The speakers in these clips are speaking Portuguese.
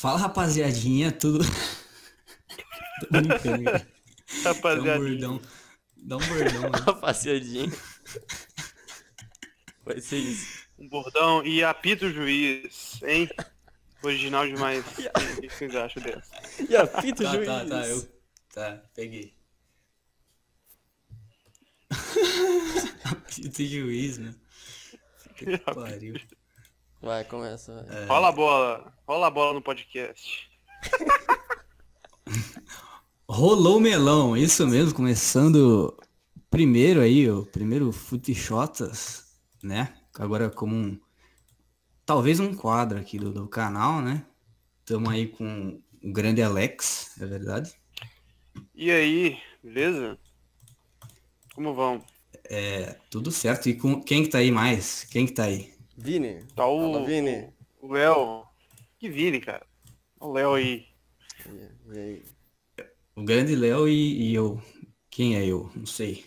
Fala rapaziadinha, tudo. Tô brincando, cara. Dá um bordão. Dá um bordão, né? Rapaziadinha. Vai ser isso. um bordão e apita o juiz, hein? Original demais. O que vocês acham dessa? E apita o Tá, juiz. tá, tá, eu. Tá, peguei. Apito juiz, né? Que pariu. Vai, começa. É. Vai. Rola a bola. Rola a bola no podcast. Rolou melão, isso mesmo, começando primeiro aí, o primeiro Futishotas, né? Agora como um, talvez um quadro aqui do, do canal, né? Tamo aí com o grande Alex, é verdade? E aí, beleza? Como vão? É, tudo certo. E com quem que tá aí mais? Quem que tá aí? Vini. Tá o, Fala, Vini. o Léo. Que Vini, cara. O Léo aí. E aí? O grande Léo e, e eu. Quem é eu? Não sei.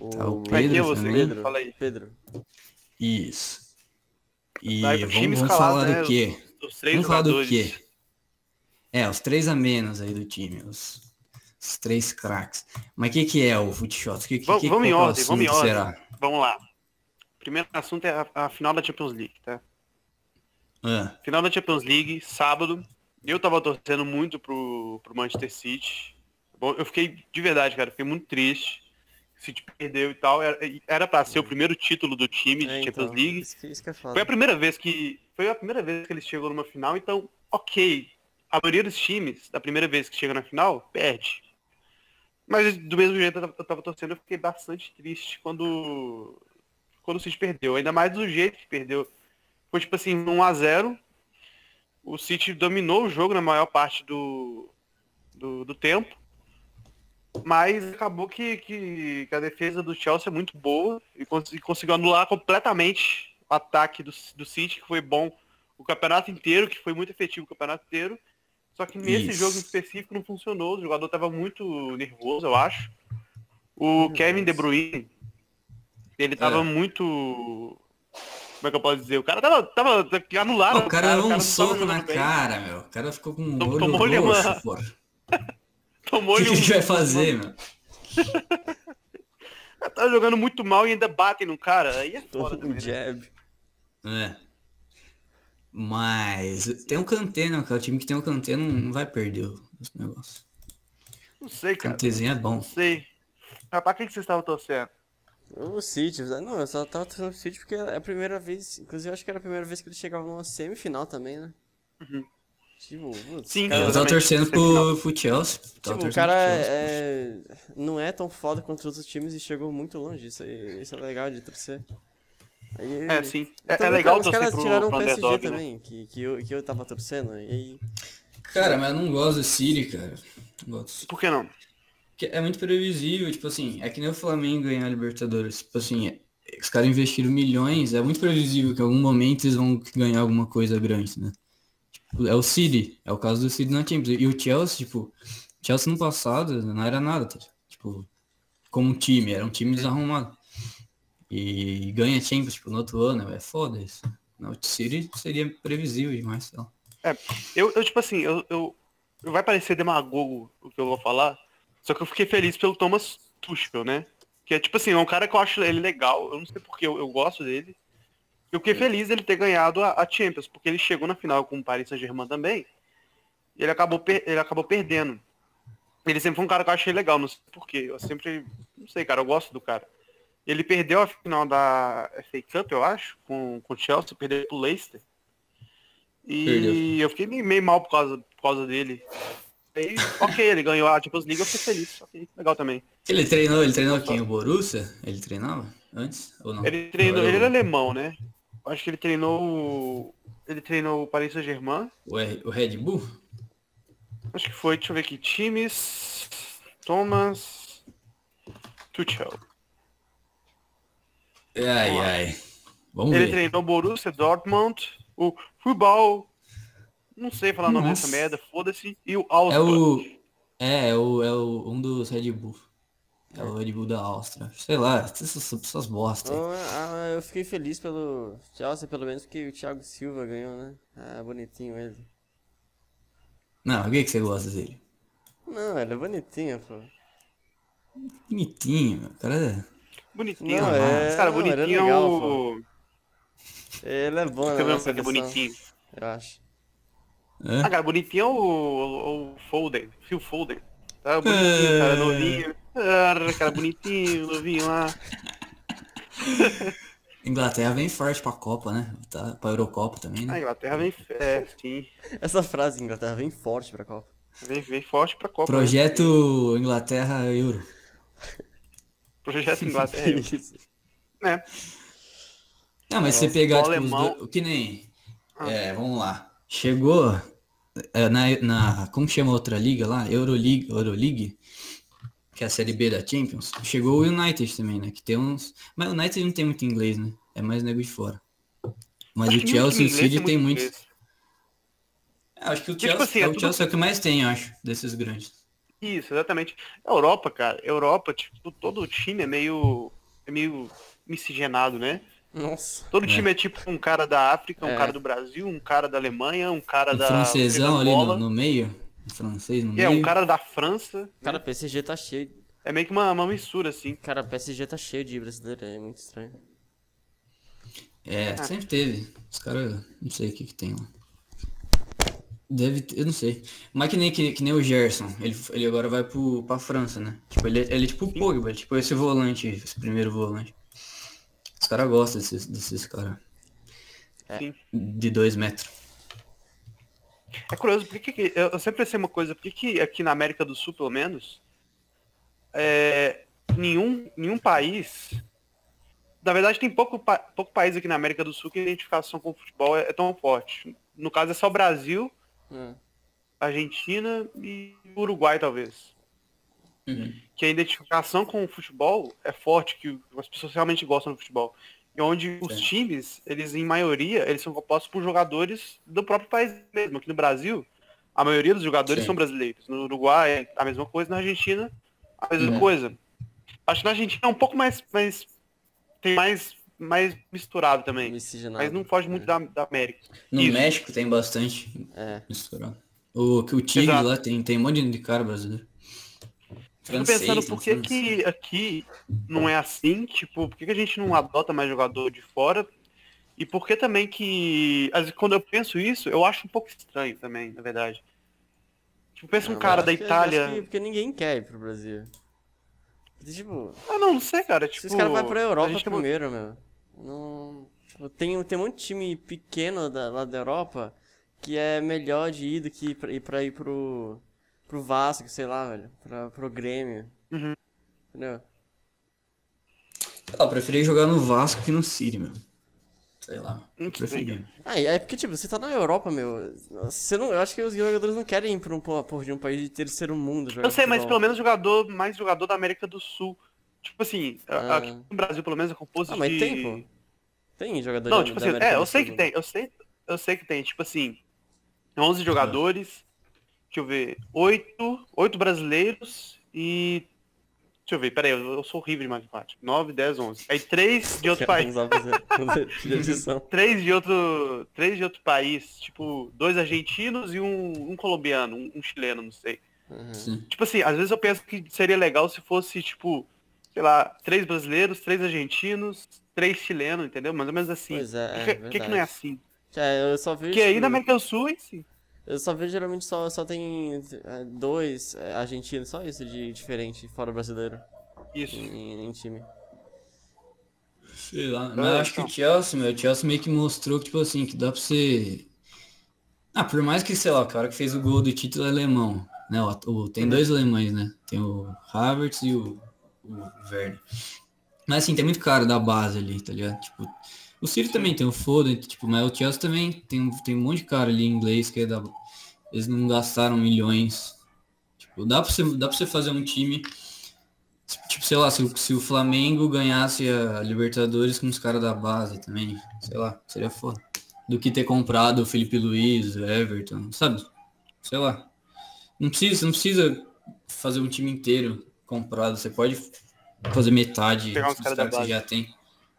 O Tá, o é é Pedro você? também. Pedro. Fala aí. Pedro. Isso. E vamos, vamos escalado, falar né? do quê? Os três Vamos falar do quê? É, os três a menos aí do time, os, os três craques. Mas o que, que é o Footshot? Que, que, Vamos- que, vamos em que é o ordem, vamos em ordem. Será? Vamos lá. Primeiro assunto é a, a final da Champions League, tá? Ah, Final da Champions League, sábado. Eu tava torcendo muito pro, pro Manchester City. Bom, eu fiquei, de verdade, cara, fiquei muito triste. O City perdeu e tal. Era, era pra ser o primeiro título do time de É, Champions então, League. Isso que, isso que é foda. Foi a primeira vez que. Foi a primeira vez que eles chegam numa final, então, ok. A maioria dos times, da primeira vez que chega na final, perde. Mas do mesmo jeito eu tava, eu tava torcendo, eu fiquei bastante triste quando. Quando o City perdeu. Ainda mais do jeito que perdeu. Foi tipo assim, 1x0. O City dominou o jogo na maior parte do, do, do tempo. Mas acabou que, que, que a defesa do Chelsea é muito boa e, cons- e conseguiu anular completamente o ataque do, do City, que foi bom o campeonato inteiro, que foi muito efetivo o campeonato inteiro. Só que nesse Isso. jogo em específico não funcionou, o jogador estava muito nervoso, eu acho. O Kevin De Bruyne, ele tava É. muito. Como é que eu posso dizer? O cara tava, tava anulado. o cara deu um não tava soco na bem. cara, meu. O cara ficou com um Tom- olho uma- roxo, pô. O Tomou-lhe que, que a um- gente vai fazer, meu? Tá jogando muito mal e ainda batem no cara. Aí é foda Um também, né? jab. É. Mas tem um Kanté, né, cara? O time que tem um Kanté não, vai perder os negócios. Não sei, cara. Kantézinho é bom. Não sei. Rapaz, quem que vocês estavam torcendo? O City, não, eu só tava torcendo pro City porque é a primeira vez, inclusive eu acho que era a primeira vez que ele chegava numa semifinal também, né? Uhum. Tipo, putz, Sim, cara, Eu tava Exatamente, torcendo pro, pro Chelsea. Tava Tipo, o cara Chelsea. é, não é tão foda contra os outros times e chegou muito longe. Isso, aí, isso é legal de torcer. Aí, É, sim. É, Então, é legal os torcer caras tiraram pro o PSG underdog, né? também, que, que, eu, que eu tava torcendo. E aí, Cara, mas eu não gosto do City, cara. Gosto. Por que não? É muito previsível, tipo assim, é que nem o Flamengo ganhar a Libertadores. Tipo assim, é- os caras investiram milhões, é muito previsível que em algum momento eles vão ganhar alguma coisa grande, né? Tipo, é o City, é o caso do City na Champions. E o Chelsea, tipo, Chelsea no passado não era nada, tá? Tipo, como time, era um time desarrumado. E ganha Champions, tipo, no outro ano, é foda isso. Não, o City seria previsível demais, sei lá. Eu, eu, tipo assim, eu, eu- vai parecer demagogo o que eu vou falar, só que eu fiquei feliz pelo Thomas Tuchel, né? Que é tipo assim, é um cara que eu acho ele legal, eu não sei porque eu, eu gosto dele. Eu fiquei feliz dele ter ganhado a, a Champions, porque ele chegou na final com o Paris Saint-Germain também, e ele acabou, ele acabou perdendo. Ele sempre foi um cara que eu achei legal, não sei porquê. Eu sempre, não sei, cara, eu gosto do cara. Ele perdeu a final da FA Cup, eu acho, com, com o Chelsea, perdeu pro Leicester. E Perdeu. eu fiquei meio, meio mal por causa, por causa dele. Aí, ok, ele ganhou a Champions League, eu fiquei feliz. Ok, legal também. Ele treinou, ele treinou quem? O Borussia? Ele treinava antes ou não? Ele treinou, Ou ele era alemão, né? Acho que ele treinou. Ele treinou o Paris Saint-Germain. o, o Red Bull? Acho que foi, deixa eu ver aqui. Times. Thomas. Tuchel. Ai, ai. Vamos Ele ver. treinou o Borussia Dortmund, o Futebol. Não sei falar o nome dessa merda, foda-se. E o É Augsburg. o. É, é o, é o, um dos Red Bull. É o Red Bull da Áustria. Sei lá, essas, essas bosta. eu, ah, eu fiquei feliz pelo Chelsea, pelo menos porque o Thiago Silva ganhou, né? Ah, bonitinho ele. Não, por que, que você gosta dele? Não, ele é bonitinho, pô. Bonitinho, meu. O cara é. Bonitinho. Não, né? é- Cara, não, ele é bonitinho é legal, o. Ele é bom, né? coisa seleção, bonitinho. Eu acho. É? Ah, cara, bonitinho é o, o, o Foden, Phil. Tá bonitinho, cara, É. novinho. Ah, cara, bonitinho, novinho lá. Inglaterra vem forte pra Copa, né? Tá, pra Eurocopa também, A né? Inglaterra vem, é, sim, Essa frase, Inglaterra, vem forte pra Copa. vem, vem forte pra Copa. né? Projeto Inglaterra Euro. Projeto Inglaterra. Isso. é. Não, mas É, se você pegar, o tipo, os alemão- dois- o que nem. Ah. É, vamos lá. Chegou é, na, na. Como chama a outra liga lá? Euroleague, Euroleague, que é a série B da Champions. Chegou o United também, né? Que tem uns. Mas o United não tem muito inglês, né? É mais nego de fora. Mas Acho o Chelsea e o City tem muito muito. É, acho que o tipo Chelsea, assim, é é o tudo- Chelsea é o que mais tem, eu acho, desses grandes. Isso, exatamente. Europa, cara, Europa, tipo, todo time é meio. é meio miscigenado, né? Nossa. Todo É. time é tipo um cara da África, um É. cara do Brasil, um cara da Alemanha, um cara O da. francesão ali no, no meio. O francês no É, meio. um cara da França. Cara, PSG tá cheio. É meio que uma, uma mistura, assim. Cara, PSG tá cheio de brasileiro, é muito estranho. É, sempre teve. Os caras, não sei o que que tem lá. Deve ter, eu não sei. Mas que nem, que, que nem o Gerson, ele, ele agora vai pro, pra França, né? Tipo, ele, ele é tipo o Pogba, tipo esse volante, esse primeiro volante. Os caras gostam desses, desses caras Sim. de dois metros. É curioso, por que que, eu eu sempre pensei uma coisa, por que que aqui na América do Sul, pelo menos, é, nenhum, nenhum país, na verdade tem pouco, pouco país aqui na América do Sul que a identificação com o futebol é, é tão forte. No caso é só o Brasil, Hum. Argentina e Uruguai, talvez. Uhum. Que a identificação com o futebol é forte, que as pessoas realmente gostam do futebol. E onde os Sim. times, eles em maioria, eles são compostos por jogadores do próprio país mesmo. Aqui no Brasil, a maioria dos jogadores Sim. são brasileiros. No Uruguai, a mesma coisa. Na Argentina, a mesma coisa. Acho que na Argentina é um pouco mais, mais tem mais, mais misturado também. Miscigenado. Mas não foge muito É. da, da América. No Isso. México tem bastante É. misturado. O, que o Tigre lá tem, tem um monte de cara brasileiro. Fico pensando Francês, por que, que aqui não é assim, tipo, por que, que a gente não adota mais jogador de fora? E por que também que. às vezes, Quando eu penso isso, eu acho um pouco estranho também, na verdade. Tipo, pensa um Ah, cara mas da Itália. que porque ninguém quer ir pro Brasil. Tipo, Ah, não, não sei, cara. Tipo, esses caras vão pra Europa gente primeiro, meu. Não... tipo, tem, tem um de time pequeno da, lá da Europa que é melhor de ir do que ir pra, ir, pra ir pro, pro Vasco, sei lá, velho. Pra, pro Grêmio. Uhum. Entendeu? Ah, eu preferi jogar no Vasco que no City, meu. Sei lá. Sei. Preferi. Ah, é porque, tipo, você tá na Europa, meu. Você não, eu acho que os jogadores não querem ir pra um, porra de um país de terceiro mundo jogar Eu sei, mas futebol. pelo menos jogador, mais jogador da América do Sul. Tipo assim, Ah. aqui no Brasil, pelo menos, é composto Ah, mas de. tem, pô. Tem jogador Não, tipo da assim, América é, do eu sei que tem, eu sei, eu sei que tem, tipo assim, 11 jogadores, deixa eu ver, 8, 8 brasileiros e, deixa eu ver, peraí, eu, eu sou horrível de matemática, 9, 10, 11, aí 3 de outro país, fazer de edição. 3 de outro, 3 de outro país, tipo, dois argentinos e um, um colombiano, um, um chileno, não sei. Uhum. Tipo assim, às vezes eu penso que seria legal se fosse, tipo, sei lá, três brasileiros, três argentinos, três chilenos, entendeu? Mais ou menos assim. Pois é, Por é que, por que, que não é assim? É, eu só vejo. Porque aí na América do Sul, é sim. Eu só vejo geralmente só, só tem é, dois é, argentinos, só isso de diferente, fora brasileiro, Isso. em, em time. Sei lá, mas eu acho que então. o Chelsea, meu, o Chelsea meio que mostrou que, tipo assim, que dá pra você. Ah, por mais que, sei lá, o cara que fez o gol do título é alemão, né? O, o- tem dois alemães, né? Tem o Havertz e o, o Werner. Mas assim, tem muito cara da base ali, tá ligado? Tipo, o City também tem o Foden, tipo, mas o Chelsea também tem, tem um monte de cara ali em inglês que é da. Eles não gastaram milhões. Tipo, dá pra você, dá pra você fazer um time. Tipo, sei lá, se, o- se o Flamengo ganhasse a Libertadores com os caras da base também, sei lá, seria foda. Do que ter comprado o Felipe Luiz, o Everton, sabe? Sei lá. Não precisa, não precisa fazer um time inteiro comprado, você pode fazer metade Pegar uns dos caras da caras que você já tem.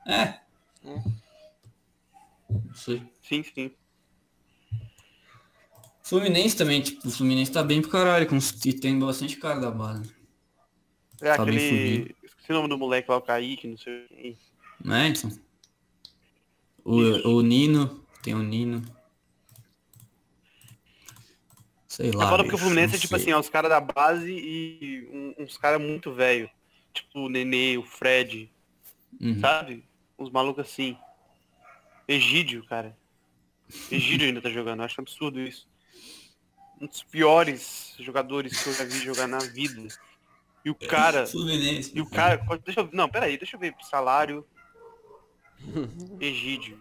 É. Hum. Não sei. Sim, sim. Fluminense também, tipo, o Fluminense tá bem pro caralho, com, e tem bastante cara da base. É Tá aquele. Esqueci o nome do moleque lá, o Kaique, não sei quem. Não é, Edson? O, o Nino, tem o Nino. Sei É lá. foda porque o Fluminense é tipo sei. assim, é uns caras da base e um- uns caras muito velho. Tipo o Nenê, o Fred, Uhum. sabe? Uns malucos assim. Egídio, cara. Egídio ainda tá jogando, eu acho absurdo isso. Um dos piores jogadores que eu já vi jogar na vida. E o cara. Fluminense. E o cara. Deixa eu. Não, peraí, deixa eu ver. Salário. Egídio.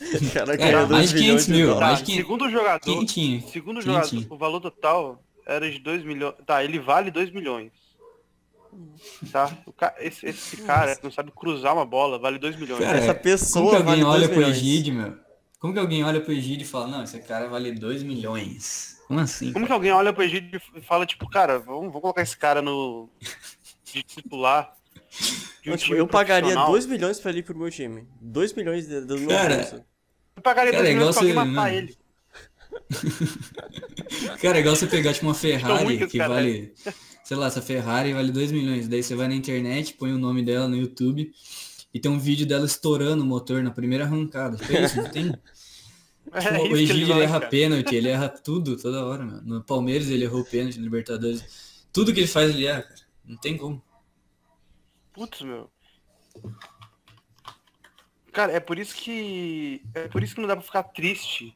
O cara É, ganhou 2 mais de milhões 500 de mil, mais Tá, de 500. segundo jogador. Quentinho. Segundo Quentinho. jogador, o valor total era de 2 milhões. Tá, ele vale 2 milhões. Tá? O ca... esse, esse cara que não sabe cruzar uma bola vale 2 milhões. Cara, Essa Como pessoa que alguém vale olha 2 pro. Egídio, meu? Como que alguém olha pro Egídio e fala, não, esse cara vale 2 milhões? Como assim? Como que alguém olha pro Egídio e fala, tipo, cara, vamos, vamos colocar esse cara no. de titular. de um Eu, tipo, time eu pagaria profissional? 2 milhões pra ele ir pro meu time. 2 milhões de- do meu Cara, bolso. Eu pagaria Cara, 2 é milhões pra igual alguém você- matar mano. ele. Cara, é igual você pegar tipo uma Ferrari que cara vale, sei lá, essa Ferrari vale 2 milhões. Daí você vai na internet, põe o nome dela no YouTube e tem um vídeo dela estourando o motor na primeira arrancada. Tipo, é isso, não tem? É Tipo, o que ele Egídio ele erra pênalti, ele erra tudo toda hora, mano. No Palmeiras ele errou pênalti, no Libertadores. Tudo que ele faz ele erra, cara. Não tem como. Putz, meu. Cara, é por isso que. É por isso que não dá pra ficar triste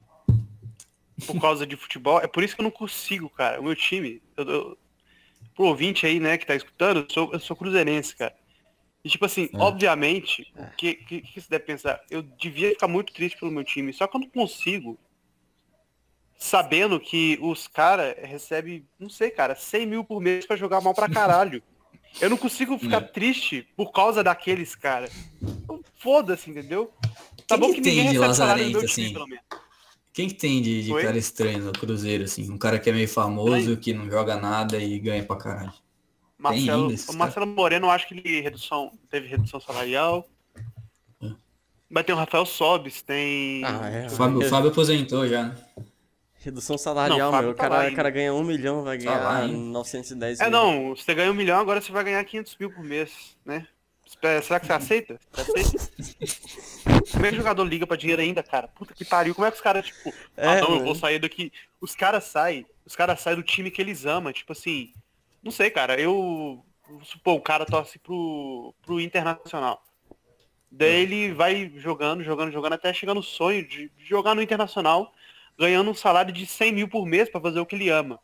por causa de futebol. É por isso que eu não consigo, cara. O meu time. Eu, eu, pro ouvinte aí, né, que tá escutando, eu sou, eu sou cruzeirense, cara. E tipo assim, É. obviamente, o que, que, que você deve pensar? Eu devia ficar muito triste pelo meu time, só que eu não consigo. Sabendo que os caras recebem, não sei, cara, 100 mil por mês pra jogar mal pra caralho. Eu não consigo ficar É. triste por causa daqueles caras. Então, Foda-se, entendeu? Tá Quem bom que que tem ninguém de lazarento, time, assim? menos. Quem que tem de, de cara estranho no Cruzeiro, assim? Um cara que é meio famoso, que não joga nada e ganha pra caralho. Marcelo, o Marcelo Moreno, acho que ele redução, teve redução salarial. É. Vai ter o Rafael Sobis, tem. Ah, é. O Fábio, o Fábio aposentou já, né? Redução salarial, Não, meu. O tá cara, cara ganha 1 milhão, vai Tá lá ganhar ainda. 910 É, mil. não, você ganha um milhão, agora você vai ganhar 500 mil por mês, né? Espera, Será que você aceita? Você aceita? Como é que o jogador liga pra dinheiro ainda, cara? Puta que pariu. Como é que os caras, tipo, É, ah, não, eu mano. vou sair daqui. Os caras saem, os caras saem do time que eles amam, tipo assim, não sei, cara, eu, supor, o cara torce pro, pro Internacional. Daí ele vai jogando, jogando, jogando, até chegar no sonho de jogar no Internacional, ganhando um salário de 100 mil por mês pra fazer o que ele ama.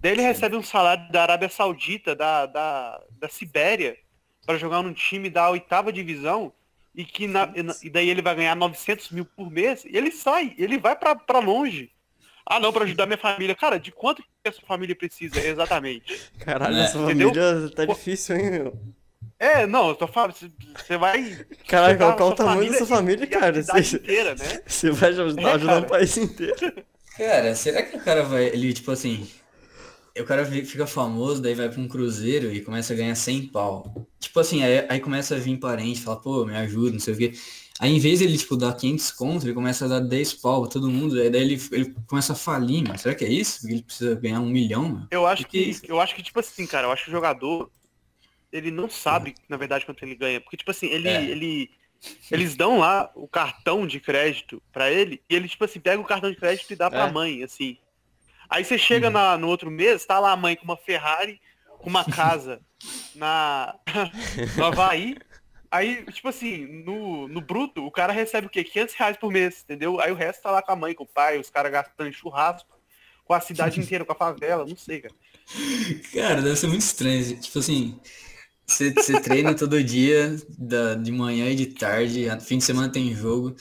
Daí ele recebe um salário da Arábia Saudita, da, da, da Sibéria, para jogar num time da oitava divisão, e que na- e daí ele vai ganhar 900 mil por mês, e ele sai, ele vai pra longe. Ah, não, pra ajudar minha família. Cara, de quanto que a sua família precisa, exatamente? Caralho, É. essa Entendeu? família tá Pô. difícil, hein, meu? É, não, eu tô falando, você- vai... Caralho, qual, qual a o tamanho da sua família, a cara? Você, inteira, né? você vai ajudar, É, ajudar o país inteiro. Cara, será que o cara vai, ele, tipo assim, o cara fica famoso, daí vai pra um cruzeiro e começa a ganhar 100 pau. Tipo assim, aí, aí começa a vir parente, fala, pô, me ajuda, não sei o quê. Aí em vez de ele, tipo, dar 500 conto, ele começa a dar 10 pau pra todo mundo, aí daí ele, ele começa a falir, mano. Será que é isso? Porque ele precisa ganhar um milhão, mano? Eu acho Que que, eu acho que, tipo assim, cara, eu acho que o jogador, ele não sabe, na verdade, quanto ele ganha. Porque, tipo assim, ele, É. ele, eles dão lá o cartão de crédito pra ele, e ele, tipo assim, pega o cartão de crédito e dá pra É. mãe, assim. Aí você chega na- no outro mês, tá lá a mãe com uma Ferrari, com uma casa na, no Havaí. Aí, tipo assim, no, no bruto, o cara recebe o quê? 500 reais por mês, entendeu? Aí o resto tá lá com a mãe, com o pai, os caras gastando churrasco, com a cidade inteira, com a favela, não sei, cara. Cara, deve ser muito estranho. Tipo assim, você, você treina todo dia, da, de manhã e de tarde, fim de semana tem jogo,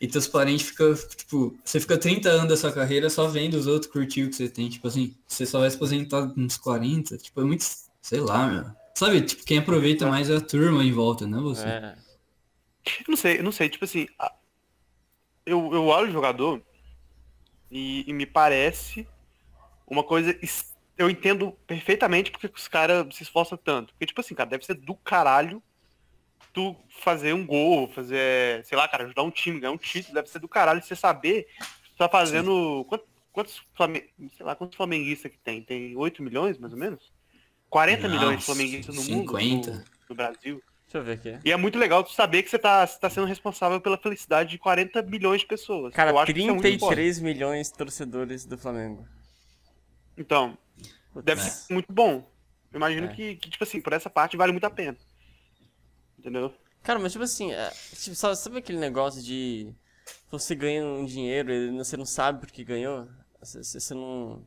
e teus parentes ficam, tipo, você fica 30 anos da sua carreira só vendo os outros curtir o que você tem. Tipo assim, você só vai se aposentar uns 40, tipo, é muito, sei lá, meu. Sabe, tipo, quem aproveita mais é a turma em volta, não é você. É. Eu não sei, eu não sei, tipo assim, eu, eu olho o jogador e, e me parece uma coisa. Eu entendo perfeitamente porque que os caras se esforçam tanto. Porque, tipo assim, cara, deve ser do caralho tu fazer um gol, fazer, sei lá, cara, ajudar um time, ganhar um título, deve ser do caralho você saber que tu tá fazendo. Quanto, Quantos, Flamengo, sei lá, quantos flamenguistas que tem? Tem 8 milhões, mais ou menos? 40 milhões de Nossa, flamenguistas no 50. mundo, no, no Brasil. Deixa eu ver aqui. E é muito legal saber que você tá, você tá sendo responsável pela felicidade de 40 milhões de pessoas. Cara, Eu acho que isso é muito foda. 33 milhões de torcedores do Flamengo. Então, Putz. deve ser muito bom. Eu imagino É. que, que, tipo assim, por essa parte vale muito a pena. Entendeu? Cara, mas tipo assim, é, tipo, sabe, sabe aquele negócio de você ganha um dinheiro e você não sabe por que ganhou? Você, você- não.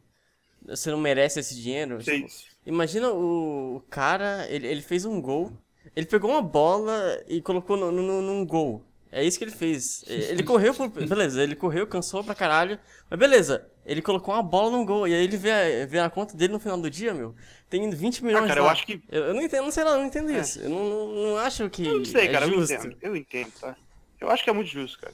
Você não merece esse dinheiro? Tipo. Imagina o, o cara, ele, ele fez um gol, ele pegou uma bola e colocou no, no, num gol. É isso que ele fez. Ele correu por. Beleza, ele correu, cansou pra caralho. Mas beleza, ele colocou uma bola num gol. E aí ele vê a, vê a conta dele no final do dia, meu. Tem 20 milhões Ah, cara, eu lá. acho que. Eu, eu não entendo, não sei lá, eu não entendo É. isso. Eu não, não, não acho que Eu não sei, é cara, eu justo. entendo. Eu entendo, tá? Eu acho que é muito justo, cara.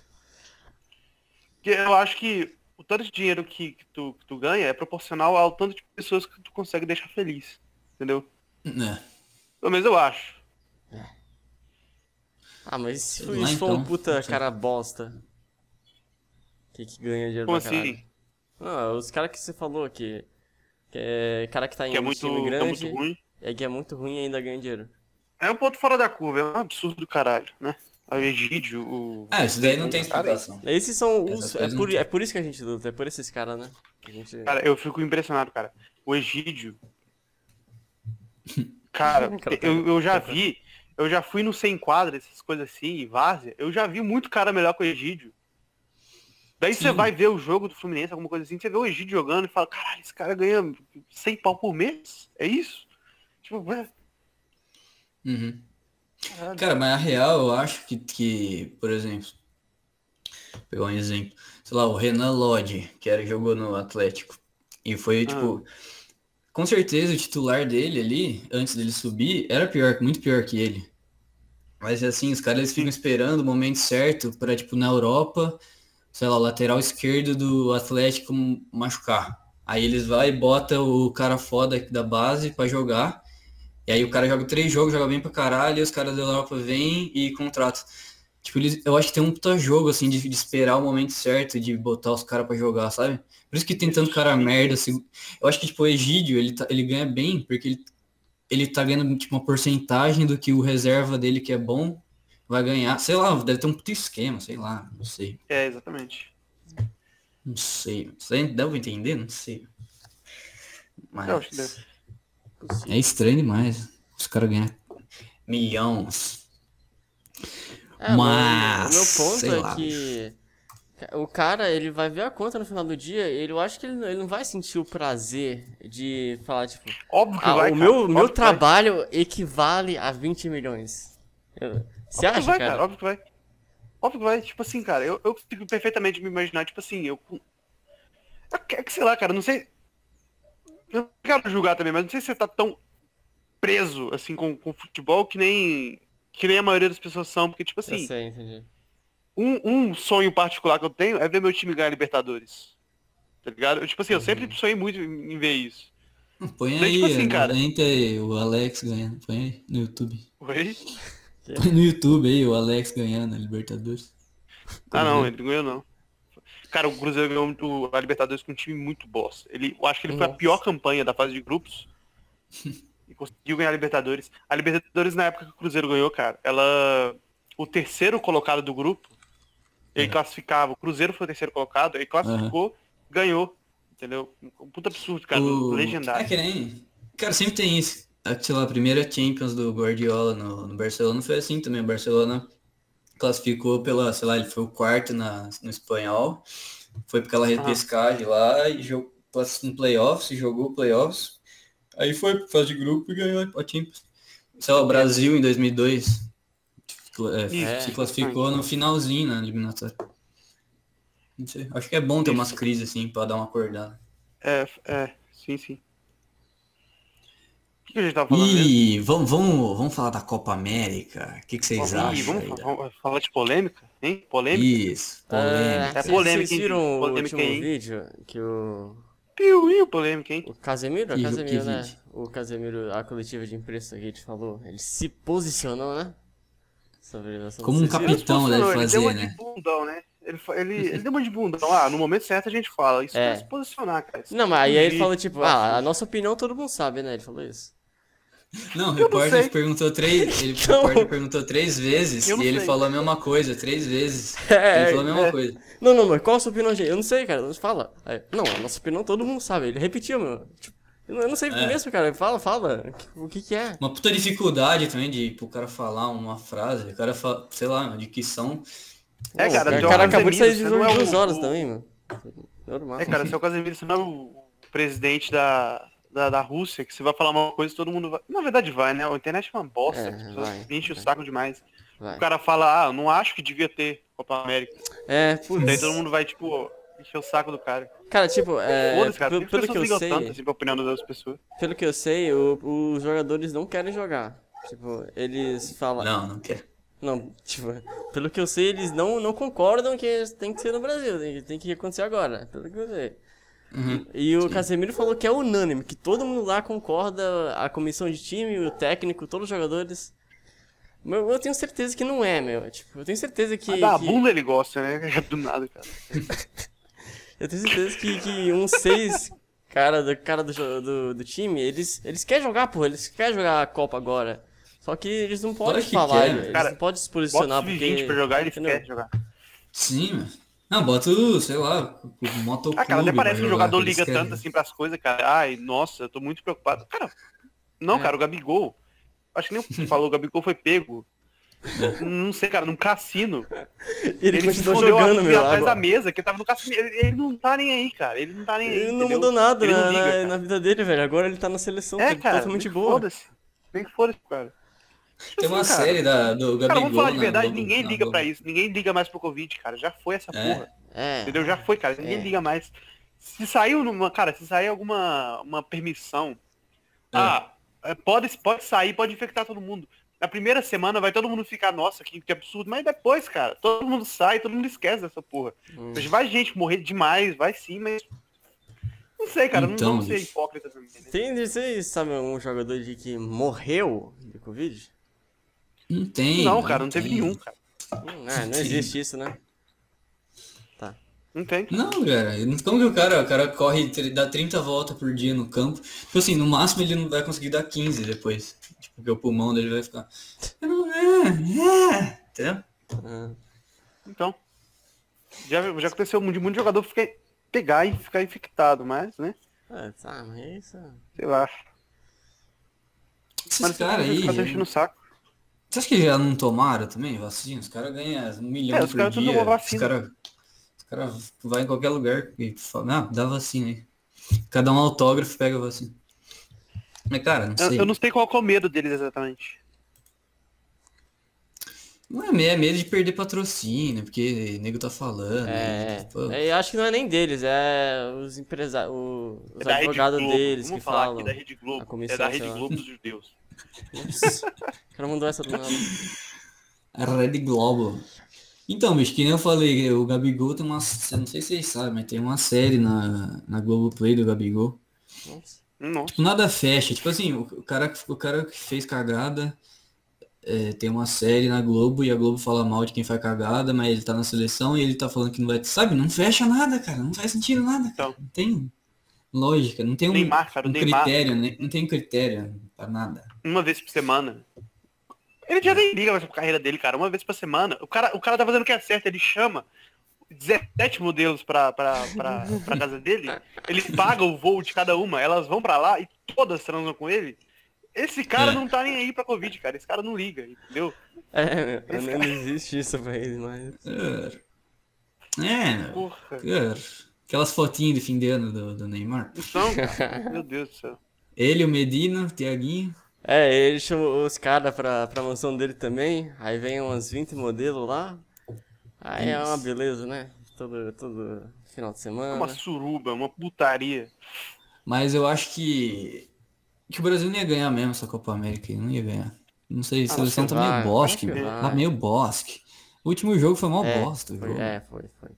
Porque eu acho que o tanto de dinheiro que, que tu, que tu ganha é proporcional ao tanto de pessoas que tu consegue deixar feliz. Entendeu? É. Pelo menos eu acho. Ah, mas se for, for um então. puta sei. cara bosta. Que, que ganha dinheiro Como pra caralho. assim? Não, os caras que você falou que. Que é cara que tá em Que é um muito, time é grande. muito ruim. É que é muito ruim e ainda ganha dinheiro. É um ponto fora da curva, é um absurdo do caralho, né? O Egídio, o. Ah, isso daí não tem Cara, explicação. Esses são os. É por, é por isso que a gente luta, é por esses caras, né? A gente... Cara, eu fico impressionado, cara. O Egídio. Cara, eu, eu já vi. Eu já fui no sem quadra, essas coisas assim, várzea. Eu já vi muito cara melhor que o Egídio. Daí você vai ver o jogo do Fluminense, alguma coisa assim, você vê o Egídio jogando e fala, caralho, esse cara ganha 100 pau por mês? É isso? Tipo, é, Uhum. Cara, mas a real, eu acho que, que por exemplo, vou pegar um exemplo, sei lá, o Renan Lodge, que era, jogou no Atlético, e foi, tipo, com certeza o titular dele ali, antes dele subir, era pior, muito pior que ele. Mas assim, os caras eles ficam esperando o momento certo pra, tipo, na Europa, sei lá, o lateral esquerdo do Atlético machucar. Aí eles vai e bota o cara foda da base pra jogar. E aí o cara joga três jogos, joga bem pra caralho, e os caras da Europa vêm e contratam. Tipo, eles, eu acho que tem um puta jogo, assim, de, de esperar o momento certo, de botar os caras pra jogar, sabe? Por isso que tem tanto cara merda, assim. Eu acho que, tipo, o Egídio, ele, tá- ele ganha bem, porque ele, ele tá ganhando, tipo, uma porcentagem do que o reserva dele, que é bom, vai ganhar. Sei lá, deve ter um puta esquema, sei lá, não sei. É, exatamente. Não sei. Você deve entender? Não sei. Eu acho que Mas... É estranho demais. Os caras ganham milhões. É, Mas, o meu ponto sei é lá, que o cara, ele vai ver a conta no final do dia, e ele, eu acho que ele, não- ele não vai sentir o prazer de falar, tipo, Óbvio que ah, vai, o cara. meu, Óbvio meu que vai. trabalho equivale a 20 milhões. Eu- Você Óbvio que acha, vai, cara? Óbvio que vai. Óbvio que vai. Tipo assim, cara, eu, eu consigo perfeitamente me imaginar, tipo assim, eu. É é que sei lá, cara, não sei. Eu não quero julgar também, mas não sei se você tá tão preso, assim, com, com futebol que nem. Que nem a maioria das pessoas são, porque, tipo Eu assim, sei, entendi. um, um sonho particular que eu tenho é ver meu time ganhar Libertadores. Tá ligado? Eu, tipo assim, eu Uhum. sempre sonhei muito em, em ver isso. Põe Daí, aí, tipo assim, cara. entra aí o Alex ganhando. Põe aí no YouTube. Oi? Põe no YouTube aí o Alex ganhando a Libertadores. Ah não, ele não ganhou não. Cara, o Cruzeiro ganhou o- a Libertadores com um time muito bosta. Ele, eu acho que ele foi a Nossa. pior campanha da fase de grupos. e conseguiu ganhar a Libertadores. A Libertadores, na época que o Cruzeiro ganhou, cara, ela. O terceiro colocado do grupo, ele Uhum. classificava. O Cruzeiro foi o terceiro colocado, ele classificou, ganhou. Entendeu? Um puta absurdo, cara. O- Legendário. É que nem. Cara, sempre tem isso. A- Sei lá, a primeira Champions do Guardiola no, no Barcelona foi assim também. O Barcelona classificou pela, sei lá, ele foi o quarto na, no espanhol. Foi por aquela repescagem lá e jogou no playoffs, jogou playoffs. Aí foi pra fase de grupo e ganhou a Champions. Sei lá, o Brasil em 2002 é, Isso, se classificou no finalzinho na eliminatória. Não sei, acho que é bom ter umas crises assim pra dar uma acordada. É, é, sim, sim. O que, a gente tava falando mesmo? E vamos, vamos, vamos falar da Copa América. O que, que vocês Ih, acham? vamos, aí, vamos falar de polêmica? Hein? Polêmica? Isso, polêmica. É vocês- polêmica, Vocês viram o polêmica, último hein? vídeo que o... Piu, piu, polêmica, hein? O Casemiro, é Que- Casemiro, né? vídeo? O Casemiro, a coletiva de imprensa que a gente falou, ele se posicionou, né? Sobre a Como um capitão. Deve Ele fazer, deu uma né? de bundão, né? Ele, ele, ele deu uma de bundão. Ah, no momento certo a gente fala. Isso É. se posicionar, cara. Isso Não, mas aí ele falou, tipo, ah, a nossa opinião todo mundo sabe, né? Ele falou isso. Não, o não repórter sei. perguntou três. Ele, Não. O repórter perguntou três vezes não e ele sei. falou a mesma coisa, três vezes. É, ele falou a mesma é. coisa. Não, não, mas qual a sua opinião, gente? Eu não sei, cara. Não fala. Aí, não, a nossa opinião todo mundo sabe. Ele repetiu, meu. Tipo, eu não- não sei É. mesmo, cara. Fala, fala. O que que é? Uma puta dificuldade também de pro cara falar uma frase, o cara fala, sei lá, uma dicção. É, cara, o cara acabou de sair de é duas o- horas o- também, mano. Normal. É, cara, seu Casemiro, você não é o o presidente da, da, da Rússia, que você vai falar uma coisa e todo mundo vai. Na verdade vai, né? A internet é uma bosta, É, as pessoas vai, enchem o vai. saco demais. Vai. O cara fala, ah, eu não acho que devia ter Copa América. É, putz. Daí todo mundo vai, tipo, encher o saco do cara. Cara, tipo, é, Foda-se, cara. pelo, Por que as pelo que eu sei, tanto assim pra opinião das outras pessoas? pelo que eu sei, o- os jogadores não querem jogar. Tipo, eles falam. Não, não quer. Não, tipo, pelo que eu sei, eles não, não concordam que tem que ser no Brasil, tem, que- tem que acontecer agora, pelo que eu sei. Uhum. E o Casemiro falou que é unânime, que todo mundo lá concorda, a comissão de time, o técnico, todos os jogadores. Mas eu tenho certeza que não é, meu. Tipo, eu tenho certeza que. Mas da que- bunda ele gosta, né? Do nada, cara. eu tenho certeza que, que uns seis cara do, cara do, do, do time, eles, eles querem jogar, porra, eles querem jogar a Copa agora. Só que eles não podem que falar, quer, eles cara. não podem se Bota posicionar os porque. 20 pra jogar, eles entendeu? querem jogar. Sim, mano. Não, bota o, sei lá, o motoclube. Ah, cara, até parece que o jogador que liga querem. tanto assim pras coisas, cara. Ai, nossa, eu tô muito preocupado. Cara, não, É. cara, o Gabigol. Acho que nem o que falou, o Gabigol foi pego. Não sei, cara, num cassino. Ele, Ele se continuou jogando, assim, meu. atrás da mesa, que tava no cassino. Ele, ele não tá nem aí, cara. Ele não tá nem aí. Ele não mudou nada Ele na, não liga, na- vida dele, velho. Agora ele tá na seleção, É, tá cara, totalmente boa. Foda-se. Nem foda-se, cara. Tem uma Assim, cara. série da, do Gabigol. Cara, vamos falar de verdade, Globo- ninguém na liga pra isso. Ninguém liga mais pro Covid, cara. Já foi essa É. porra. É. Entendeu? Já foi, cara. Ninguém É. liga mais. Se saiu numa. Cara, se sair alguma uma permissão. É. Ah, é, pode, pode sair, pode infectar todo mundo. Na primeira semana vai todo mundo ficar, nossa, que, que absurdo. Mas depois, cara, todo mundo sai, todo mundo esquece dessa porra. Hum. Vai gente morrer demais, vai sim, mas. Não sei, cara, não Então, vamos ser bicho. hipócrita também. Né? Tem, vocês sabem um jogador de que morreu de Covid? Não tem. Não, cara, não teve tem. nenhum, cara. Hum, é, não existe isso, né? Tá. Não tem. Não, cara, como que o cara, o cara corre, dá 30 voltas por dia no campo? Tipo assim, no máximo ele não vai conseguir dar 15 depois. Tipo, porque o pulmão dele vai ficar. "Eu não- é, é", Entendeu? Ah, Então. Já, já aconteceu de muito jogador ficar, pegar e ficar infectado, mas, né? é, tá, mas é isso. Sei lá. Esses Mas caras aí. Caras enchendo o saco. Você acha que já não tomaram também vacina? Os caras ganham um milhão É, por tudo dia. Os caras cara vão em qualquer lugar e falam, ah, dá vacina aí. Cada um autógrafo pega a vacina. Mas, cara, não Eu, sei. eu não sei qual que é o medo deles exatamente. Não é medo, é medo de perder patrocínio, porque o nego tá falando. É, né? É, eu acho que não é nem deles, é os empresários, os É da Rede advogados Globo. deles Vamos que falar falam. aqui da Rede a Globo. comissão, É da Rede. Globo dos judeus. Nossa, o cara mandou essa do nada. A Red Globo. Então, bicho, que nem eu falei, o Gabigol tem uma. eu Não sei se vocês sabem, mas tem uma série na, na Globoplay do Gabigol. Nossa. Nossa. Tipo, nada fecha. Tipo assim, o, o cara, o cara que fez cagada é, tem uma série na Globo e a Globo fala mal de quem faz cagada, mas ele tá na seleção e ele tá falando que não vai. Sabe, não fecha nada, cara. Não faz sentido nada. cara. Então. Não tem lógica, não tem um, Neymar, cara, um Neymar. critério, né? Não tem critério pra nada. Uma vez por semana. Ele já nem liga mais pra carreira dele, cara. Uma vez por semana. O cara, o cara tá fazendo o que é certo. Ele chama 17 modelos pra, pra, pra, pra casa dele. Ele paga o voo de cada uma. Elas vão pra lá e todas transam com ele. Esse cara É. não tá nem aí pra Covid, cara. Esse cara não liga, entendeu? É, meu, não existe isso pra eles, mas. Cara. É. Porra. Cara. Aquelas fotinhas de fim de ano do, do Neymar. Então, cara, meu Deus do céu. Ele, o Medina, o Tiaguinho. É, ele chamou os caras pra, pra mansão dele também. Aí vem umas 20 modelos lá. Aí é uma beleza, né? Todo, todo final de É semana. uma suruba, uma putaria. Mas eu acho que. Que o Brasil não ia ganhar mesmo essa Copa América. Não ia ganhar. Não sei, a Ah, seleção tá meio bosque. Tá meio bosque. O último jogo foi mó É, bosta. o foi, jogo. é, foi, foi.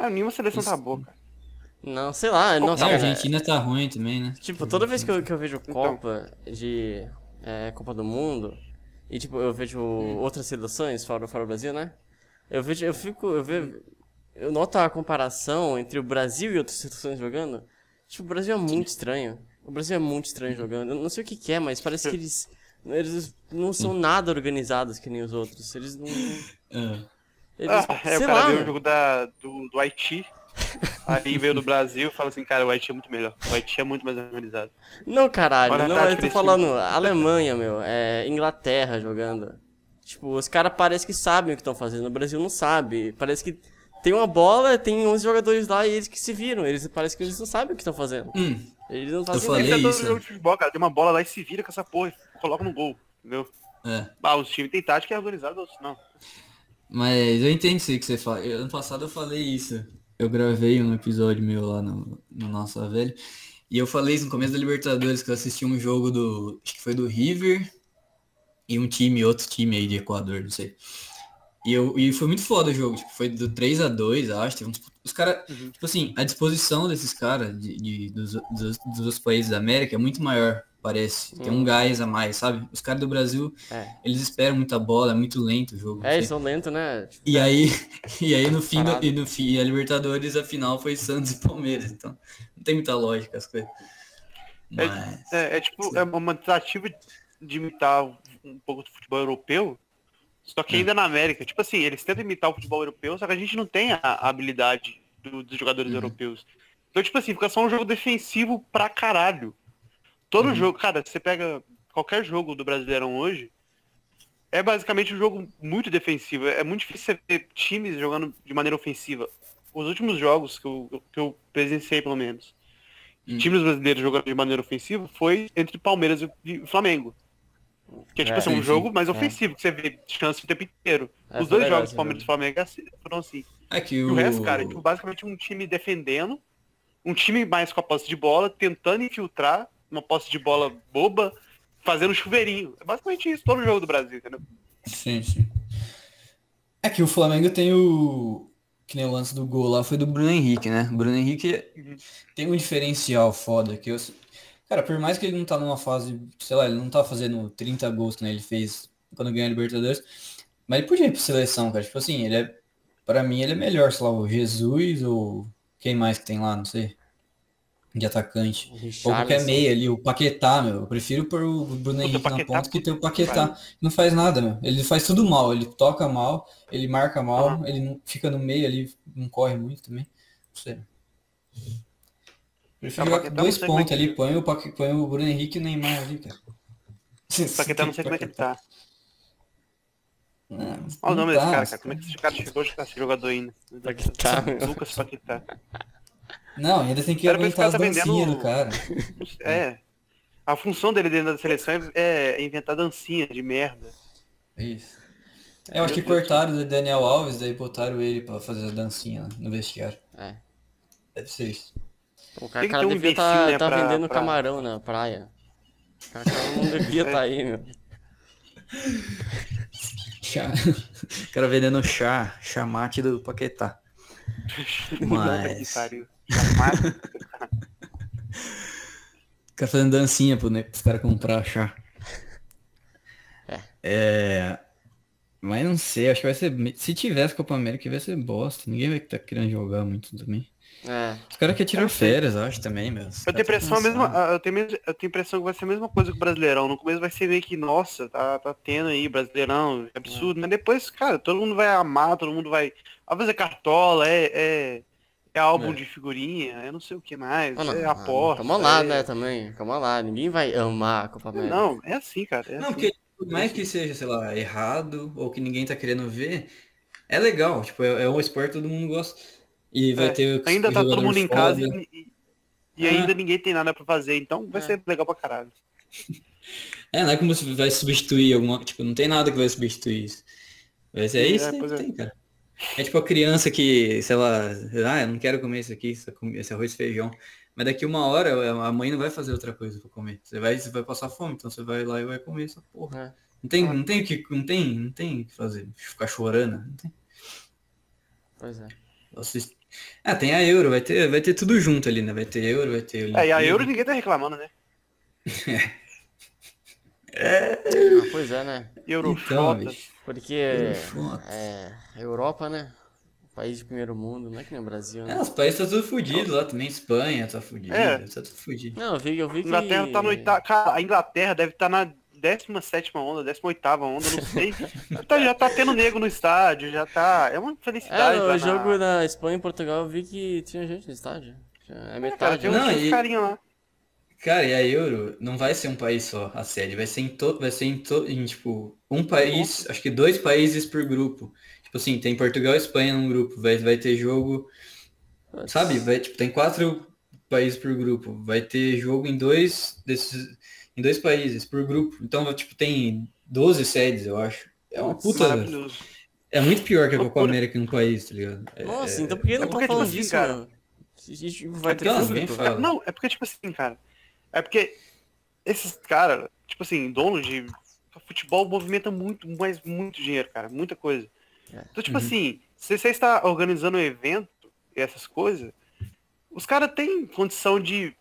Ah, nenhuma seleção Isso. tá boa, cara. Não, sei lá, nossa, a cara, Argentina tá ruim também, né? Tipo, toda vez que eu, que eu vejo Então. Copa de. é, Copa do Mundo, e tipo, eu vejo outras seleções fora, fora do Brasil, né? Eu vejo, eu fico, eu vejo, eu noto a comparação entre o Brasil e outras seleções jogando. Tipo, o Brasil é muito estranho. O Brasil é muito estranho jogando. Eu não sei o que, que é, mas parece que eles, eles não são nada organizados que nem os outros. Eles não. Ah, Eles, Ah, é, o sei cara lá, vê o jogo da, do, do Haiti, aí veio do Brasil e fala assim, cara, o Haiti é muito melhor. O Haiti é muito mais organizado. Não, caralho, Olha não, eu tô falando Alemanha, meu, é Inglaterra jogando. Tipo, os caras parecem que sabem o que estão fazendo, o Brasil não sabe. Parece que tem uma bola, tem 11 jogadores lá e eles que se viram. Eles parece que eles não sabem o que estão fazendo. hum, Eles não fazem falei Isso é todo isso. jogo de futebol, cara. Tem uma bola lá e se vira com essa porra e coloca no gol, entendeu? é. Ah, os times têm tática organizada, outros não. Mas eu entendo isso aí que você fala. Eu- Ano passado eu falei isso. Eu gravei um episódio meu lá no, no Nossa Velha. E eu falei isso no começo da Libertadores, que eu assisti um jogo do. Acho que foi do River e um time, outro time aí de Equador, não sei. E, eu, e foi muito foda o jogo, tipo, foi do 3 a 2 acho. Teve uns- os caras, tipo assim, a disposição desses caras de, de- dos, dos, dos outros países da América é muito maior, parece. Tem um gás a mais, sabe? Os caras do Brasil, É. eles esperam muita bola, é muito lento o jogo. É, eles são lentos, né? Tipo, E aí, e aí no fim, do, e no fim, e a Libertadores, a final foi Santos e Palmeiras, então não tem muita lógica as coisas. É, Mas, É, é tipo, é uma tentativa de imitar um pouco do futebol europeu, só que ainda na América. Tipo assim, eles tentam imitar o futebol europeu, só que a gente não tem a a habilidade do- dos jogadores europeus. Então, tipo assim, fica só um jogo defensivo pra caralho. Todo jogo, cara, você pega qualquer jogo do Brasileirão hoje, é basicamente um jogo muito defensivo. É muito difícil você ver times jogando de maneira ofensiva. Os últimos jogos que eu, que eu presenciei, pelo menos, Hum. times brasileiros jogando de maneira ofensiva foi entre Palmeiras e Flamengo. Que é tipo É, assim, um sim, jogo mais É. ofensivo, que você vê chance o tempo inteiro. É, Os dois jogos Palmeiras e jogo. Flamengo assim, foram assim. é que E o... o resto, cara, é tipo, basicamente um time defendendo, um time mais com a posse de bola, tentando infiltrar uma posse de bola boba, fazendo chuveirinho. É basicamente isso, todo jogo do Brasil, entendeu? Sim, sim. É que o Flamengo tem o... Que nem o lance do gol lá foi do Bruno Henrique, né? O Bruno Henrique Uhum. tem um diferencial foda que eu... Cara, por mais que ele não tá numa fase, sei lá, ele não tá fazendo 30 gols nem ele fez quando ganhou a Libertadores, mas ele podia ir pra seleção, cara. Tipo assim, ele é... Pra mim ele é melhor, sei lá, o Jesus ou quem mais que tem lá, não sei. De atacante. Ou qualquer meia ali, o Paquetá, meu. Eu prefiro pôr o Bruno Puta, Henrique na ponta que ter o Paquetá. Não faz nada, meu. Ele faz tudo mal. Ele toca mal, ele marca mal, Aham. ele não fica no meio ali, não corre muito também. Não sei. Prefiro É, jogar com dois é pontos que- ali, põe o, Paque- põe o Bruno Henrique e o Neymar ali, cara. O Paquetá não sei como é que ele tá. Não, Olha o nome desse cara, cara. Como é que esse cara chegou a esse jogador ainda? Paquetá. Lucas Paquetá. Não, ainda tem que Era aguentar as cara tá dancinhas vendendo- do cara. É. A função dele dentro da seleção é é inventar dancinha de merda. É Isso. É, eu acho que cortaram o Daniel Alves, daí botaram ele pra fazer a dancinha no vestiário. É. Deve ser isso. O cara, um devia imbecil, tá, né, tá pra- vendendo pra- camarão na praia. O cara, cara não devia estar aí, meu. Chá. O cara vendendo chá, chamate do Paquetá. Mas. cara fazendo dancinha pro, né, pros caras comprar chá. É. É. Mas não sei, acho que vai ser. Se tivesse Copa América, vai ser bosta. Ninguém vai estar querendo jogar muito também. É. Os caras querem tirar férias, acho também, meu. Os Eu tenho impressão a mesma, eu tenho, eu tenho impressão que vai ser a mesma coisa que o Brasileirão. No começo vai ser meio que, nossa, tá, tá tendo aí Brasileirão, é absurdo. Mas depois, cara, todo mundo vai amar, todo mundo vai. Vai fazer cartola, é, é, é álbum É. de figurinha, é não sei o que mais, Ah, não, é ah, aposta. Calma lá, é- né, também. Calma lá. Ninguém vai amar a Copa América. Não, é assim, cara. É Não, assim. porque por mais que seja, sei lá, errado ou que ninguém tá querendo ver, é legal. Tipo, é, é um esporte que todo mundo gosta. E vai É, ter o Ainda tá todo mundo em foda. casa e, e- e É. ainda ninguém tem nada pra fazer, então vai É. ser legal pra caralho. É, não é como se vai substituir alguma. Tipo, não tem nada que vai substituir isso. Vai ser É, isso que é. tem, cara. É tipo a criança que, sei lá, ah, eu não quero comer isso aqui, esse arroz e feijão. Mas daqui uma hora a mãe não vai fazer outra coisa pra comer. Você vai, você vai passar fome, então você vai lá e vai comer essa porra. É. Não tem, não tem o que, não tem, não tem o que fazer. Ficar chorando. Não tem. Pois é. Assist- Ah, tem a Euro, vai ter, vai ter tudo junto ali, né? Vai ter Euro, vai ter É, e a. Euro ninguém tá reclamando, né? Ah, pois é, né? Euro Então. Porque Foda. é, a Europa, né? País de primeiro mundo, não é que nem o Brasil, né? É, os países tá tudo fudido lá também. Espanha tá fudido. É. Tá tudo fudido. Não, eu vi, eu vi que. Inglaterra tá no oitavo. Cara, a Inglaterra deve estar na 17 onda, 18 onda, não sei. Tá- já tá tendo nego no estádio, já tá. É uma É, felicidade. lá na- jogo da Espanha e Portugal eu vi que tinha gente no estádio. É Cara, metade. tem um Não, tinha uns e- carinha lá. Cara, e a Euro não vai ser um país só, a série. Vai ser em todo, vai ser em, to... em tipo um país, acho que dois países por grupo. Tipo assim, tem Portugal e Espanha num grupo, vai, vai ter jogo, sabe? Vai, tipo, tem quatro países por grupo, vai ter jogo em dois desses, em dois países por grupo. Então, tipo, tem 12 sedes, eu acho. É uma puta. Maravilhoso. É muito pior que a Copa. América em um país, tá ligado? É- Nossa, é- então por que não é porque, tipo falando assim, disso, cara, gente vai É ter fala. Não, é porque, tipo assim, cara. É porque esses caras, tipo assim, donos de futebol movimenta muito, mas muito dinheiro, cara. Muita coisa. É. Então, tipo Uhum. assim, se você está organizando um evento e essas coisas, os caras têm condição de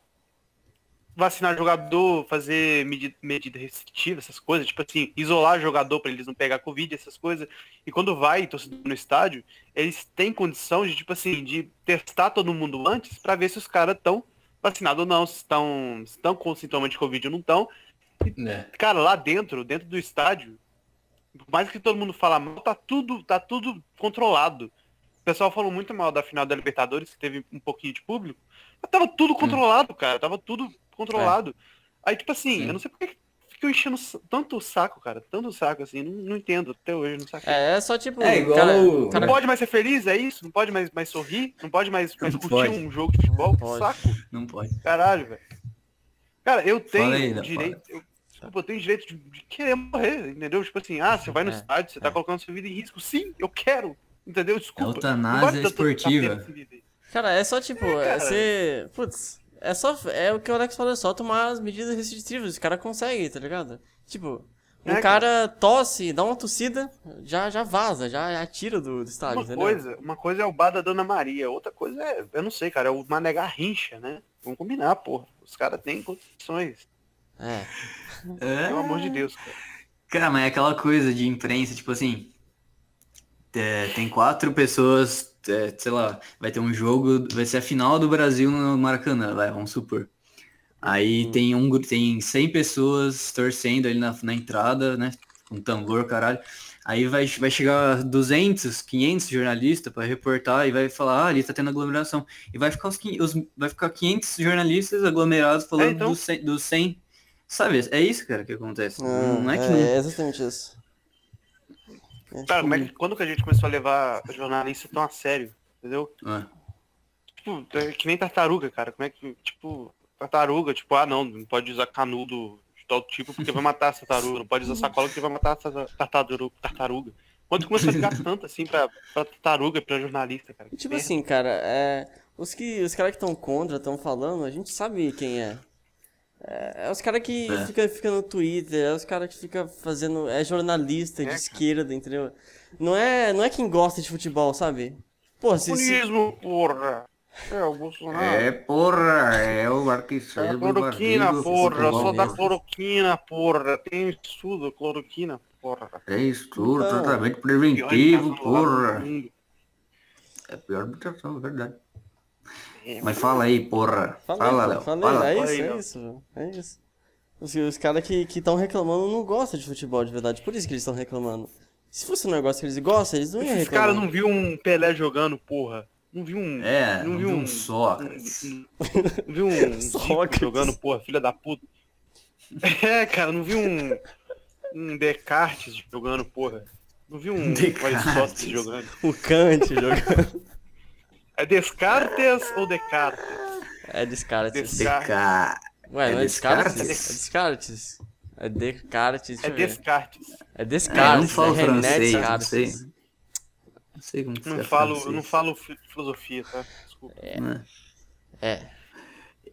vacinar jogador, fazer medida, medida restritiva, essas coisas, tipo assim, isolar jogador para eles não pegar Covid, essas coisas. E quando vai torcedor no estádio, eles têm condição de, tipo assim, de testar todo mundo antes para ver se os caras estão vacinados ou não, se estão se estão com sintoma de Covid ou não estão. É. Cara, lá dentro, dentro do estádio, por mais que todo mundo fala mal, tá tudo, tá tudo controlado. O pessoal falou muito mal da final da Libertadores, que teve um pouquinho de público. Mas tava tudo controlado, cara. Tava tudo controlado. Aí, tipo assim, Sim. eu não sei porque ficam enchendo tanto o saco, cara. Tanto o saco, assim. Não, não entendo até hoje, não saquei. É, é só tipo. É igual cara, o- cara, Não pode mais ser feliz, é isso? Não pode mais, mais sorrir? Não pode mais, mais Não curtir pode. um jogo de futebol? Que Pode. saco, Não pode. caralho, velho. Cara, eu tenho aí, direito. Eu, desculpa, eu tenho direito de, de querer morrer, entendeu? Tipo assim, ah, você vai no É, estádio, você tá é. colocando sua vida em risco. Sim, eu quero. Entendeu? Desculpa. Eutanásia Não tanto da esportiva. Cara, é só tipo, é, cara. você. Putz, é só. É o que o Alex falou, é só tomar as medidas restritivas. O cara consegue, tá ligado? Tipo, um É, cara tosse, dá uma tossida, já, já vaza, já, já tira do, do estádio, Uma entendeu? coisa, uma coisa é o bar da Dona Maria, outra coisa é, eu não sei, cara, é o Mané Garrincha, né? Vamos combinar, porra. Os caras têm condições. É. Pelo amor de Deus, cara. Cara, mas é aquela coisa de imprensa, tipo assim. é, tem quatro pessoas, é, sei lá, vai ter um jogo, vai ser a final do Brasil no Maracanã, vai, vamos supor. Aí Hum. tem um tem 100 pessoas torcendo ali na, na entrada, né? Com tambor, caralho. Aí vai, vai chegar 200, 500 jornalistas para reportar e vai falar, ah, ali tá tendo aglomeração. E vai ficar os, os- vai ficar 500 jornalistas aglomerados falando então. dos 100, dos 100. Sabe, é isso, cara, que acontece. Não, não é que é, não é exatamente isso. É, Cara, tipo, como é que, quando que a gente começou a levar jornalista tão a sério? Entendeu? Ah, Tipo, é que nem tartaruga, cara. Como é que, tipo, tartaruga, tipo, ah não, não pode usar canudo de tal tipo porque vai matar essa tartaruga. Não pode usar sacola porque vai matar essa tartaruga. tartaruga. Quando começou a ficar tanto assim pra, pra tartaruga e pra jornalista, cara? Tipo assim, cara, é, os, que, os caras que estão contra, estão falando, a gente sabe quem é. É, é os caras que É. fica, fica no Twitter, é os caras que fica fazendo. É jornalista de É, cara. esquerda, entendeu? Não é, não é quem gosta de futebol, sabe? Pô, se, se, Comunismo, porra. É, o Bolsonaro. porra, é o É Marquinhos cloroquina, porra. Eu sou da cloroquina, porra. Tem estudo, cloroquina, porra. É estudo, Então, tratamento Pior preventivo, porra. É a pior mutação, é verdade. Mas fala aí, porra. Fala, Léo. fala, é Fala isso, aí, é isso, é isso. Os, os caras que estão reclamando não gostam de futebol de verdade, por isso que eles estão reclamando. Se fosse um negócio que eles gostam, eles não iam reclamar. caras não viu um Pelé jogando, porra. Não viu um. É, não não viu viu um. um Sócrates. Não viu um Sócrates. jogando, porra, filha da puta. É, cara, não viu um. Um Descartes jogando, porra. Não viu um Descartes. Jogando. O Kant jogando. É Descartes ou Descartes? É Descartes. Descartes. Ué, É não é Descartes? É Descartes? Descartes. É Descartes. É eu ver. Descartes. É É, eu Descartes. não falo é René francês, não Descartes. sei. Não sei como que Não é falo, francês. não falo fi- filosofia, tá? Desculpa. Né? É.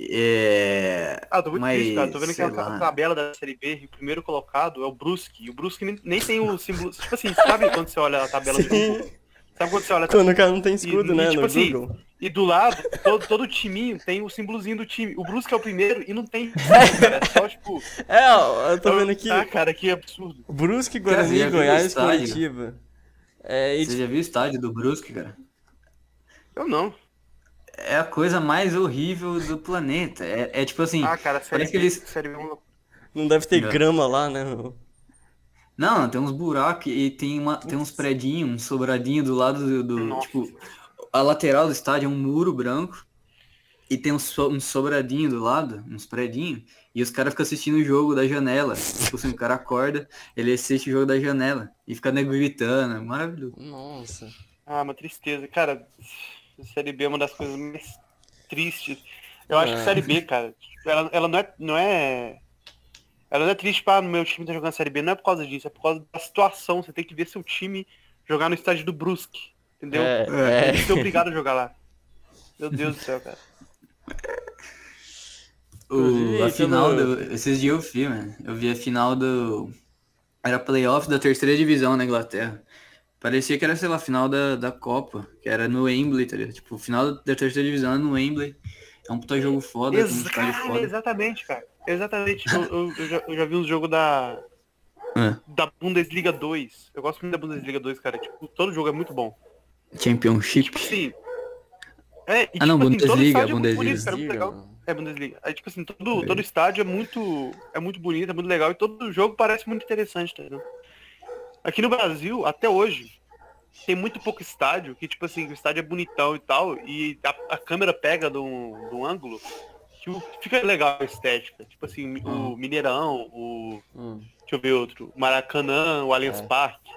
É... Ah, tô muito Mas, triste, cara. Tô vendo que a tabela da Série B e o primeiro colocado é o Brusque. E o Brusque nem, nem tem o símbolo. Tipo assim, sabe quando você olha a tabela do Sim. grupo? Sabe quando você olha Quando o cara não tem escudo, E- e, né? tipo no assim, Google. e do lado, todo, todo timinho tem o símbolozinho do time. O Brusque é o primeiro e não tem. cara, é só tipo. É, ó, eu tô vendo aqui. Ah, cara, que absurdo. Brusque, Guarani, Goiás? Curitiba. É, e, Você já viu o estádio do Brusque, cara? Eu não. É a coisa mais horrível do planeta. É, é tipo assim. Ah, cara, série parece que eles. série B é não deve ter Não. grama lá, né? meu? Não, tem uns buracos e tem, uma, tem uns predinhos, um sobradinho do lado do. do- tipo, a lateral do estádio é um muro branco. E tem um, so, um sobradinho do lado, uns predinhos. E os caras ficam assistindo o jogo da janela. Tipo assim, o cara acorda, ele assiste o jogo da janela. E fica nego gritando. é Maravilhoso. Nossa. Ah, uma tristeza. Cara, série B é uma das coisas mais tristes. Eu acho que É. série B, cara, ela, ela não é. Não é... Ela não é triste para no meu time tá jogando a série B, não é por causa disso, é por causa da situação. Você tem que ver seu time jogar no estádio do Brusque. Entendeu? É, Tem é. que ser obrigado a jogar lá. Meu Deus do céu, cara. O, a final do. Esses dias eu vi, mano. Eu vi a final do. Era playoff da terceira divisão na Inglaterra. Parecia que era, sei lá, a final da, da Copa, que era no Wembley, tá ligado? Tipo, o final da terceira divisão é no Wembley. É um puta jogo foda, um Ex estádio cara, foda. exatamente, cara. Exatamente. Eu, eu- eu já, eu já vi uns jogos da, É. da Bundesliga 2. Eu gosto muito da Bundesliga 2, cara. Tipo, todo jogo é muito bom. Championship. Tipo assim. É, e, Ah, não, tipo assim, todo Bundesliga, é muito Bundesliga. bonito, cara, muito legal. Bundesliga. É Bundesliga. Aí, tipo assim, todo, todo estádio é muito, é muito bonito, é muito legal e todo jogo parece muito interessante, tá? Aqui no Brasil, até hoje, tem muito pouco estádio, que tipo assim, o estádio é bonitão e tal, e a, a câmera pega de um, de um ângulo que o- fica legal a estética. Tipo assim, o Mineirão, o. Hum. Deixa eu ver outro. O Maracanã, o Allianz É. Parque.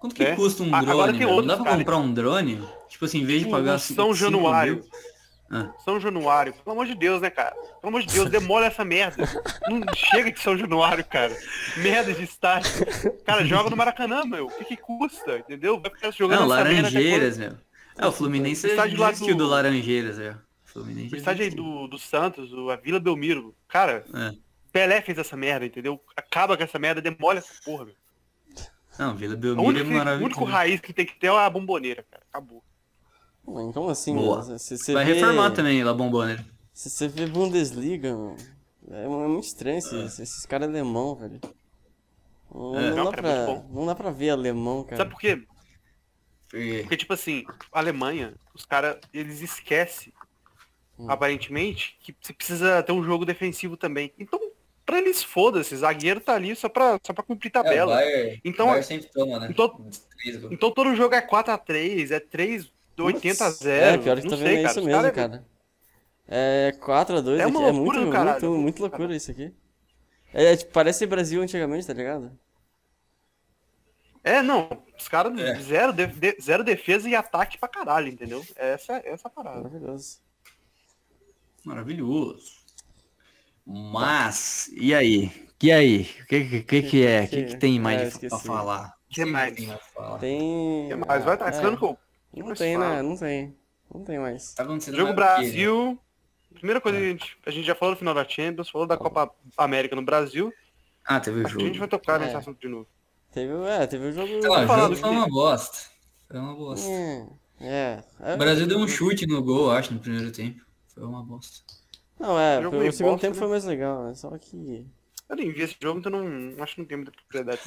Quanto que É. custa um drone? agora tem velho? Não dá pra cara. comprar um drone? Tipo assim, em vez de O pagar São Januário. mil- Ah. São Januário, pelo amor de Deus, né, cara? Pelo amor de Deus, demora essa merda. Não chega de São Januário, cara. Merda de estádio. Cara, joga no Maracanã, meu. O que, que custa? Entendeu? Vai ficar jogando Não, essa merda Laranjeiras, meu. É, o Fluminense O estádio lá do... do- Laranjeiras, é. Fluminense? O estádio aí do, do Santos, o- a Vila Belmiro. Cara, É. Pelé fez essa merda, entendeu? Acaba com essa merda, demole essa porra, meu. Não, Vila Belmiro é único, o maravilhoso. único raiz que tem que ter é a bomboneira, cara. Acabou. Como assim, Boa. mano? Você Vai vê- reformar também lá Bombona. Se você vê Bundesliga, mano, é, é muito estranho esses, esses caras alemão, velho. Não, É. não dá cara, pra, é muito não dá pra ver alemão, cara. Sabe por quê? Porque... Porque, tipo assim, a Alemanha, os caras, eles esquecem, Hum. aparentemente, que você precisa ter um jogo defensivo também. Então, pra eles, foda-se, zagueiro tá ali só pra, só pra cumprir É, tabela. Bayern, Então, o Bayern sempre toma, né? então-. Então todo jogo é 4x3, é 3, 80 a 0 É, pior que não tá sei, vendo é cara. isso mesmo, cara- cara. É 4x2 É uma é loucura muito, do caralho. muito, muito loucura isso aqui. É, tipo, parece Brasil antigamente, tá ligado? É, não, os caras É. zero, de- de- zero defesa e ataque pra caralho, entendeu? Essa, essa é a parada. Maravilhoso. Maravilhoso. Mas, e aí? E aí? O que, que, que, que é? O que, que tem mais Ah, de- eu esqueci. pra falar? O Que mais? tem mais pra falar? Tem. Mas vai estar é, ficando com Não tem, né? Não tem. Não tem mais. Tá acontecendo Jogo mais o né? Brasil. Primeira coisa que a gente, a gente já falou no final da Champions, falou da Copa América no Brasil. Ah, teve o que a gente jogo. vai tocar É. nesse assunto de novo. Teve, o- é, teve o jogo. Sei lá, o falando jogo que- foi uma bosta. Foi uma bosta. É, é. é. O Brasil deu um chute no gol, acho, no primeiro tempo. Foi uma bosta. Não, é, o meio segundo bosta, tempo né? foi mais legal, né? Só que. Eu nem vi esse jogo, então não acho que não tem muita propriedade.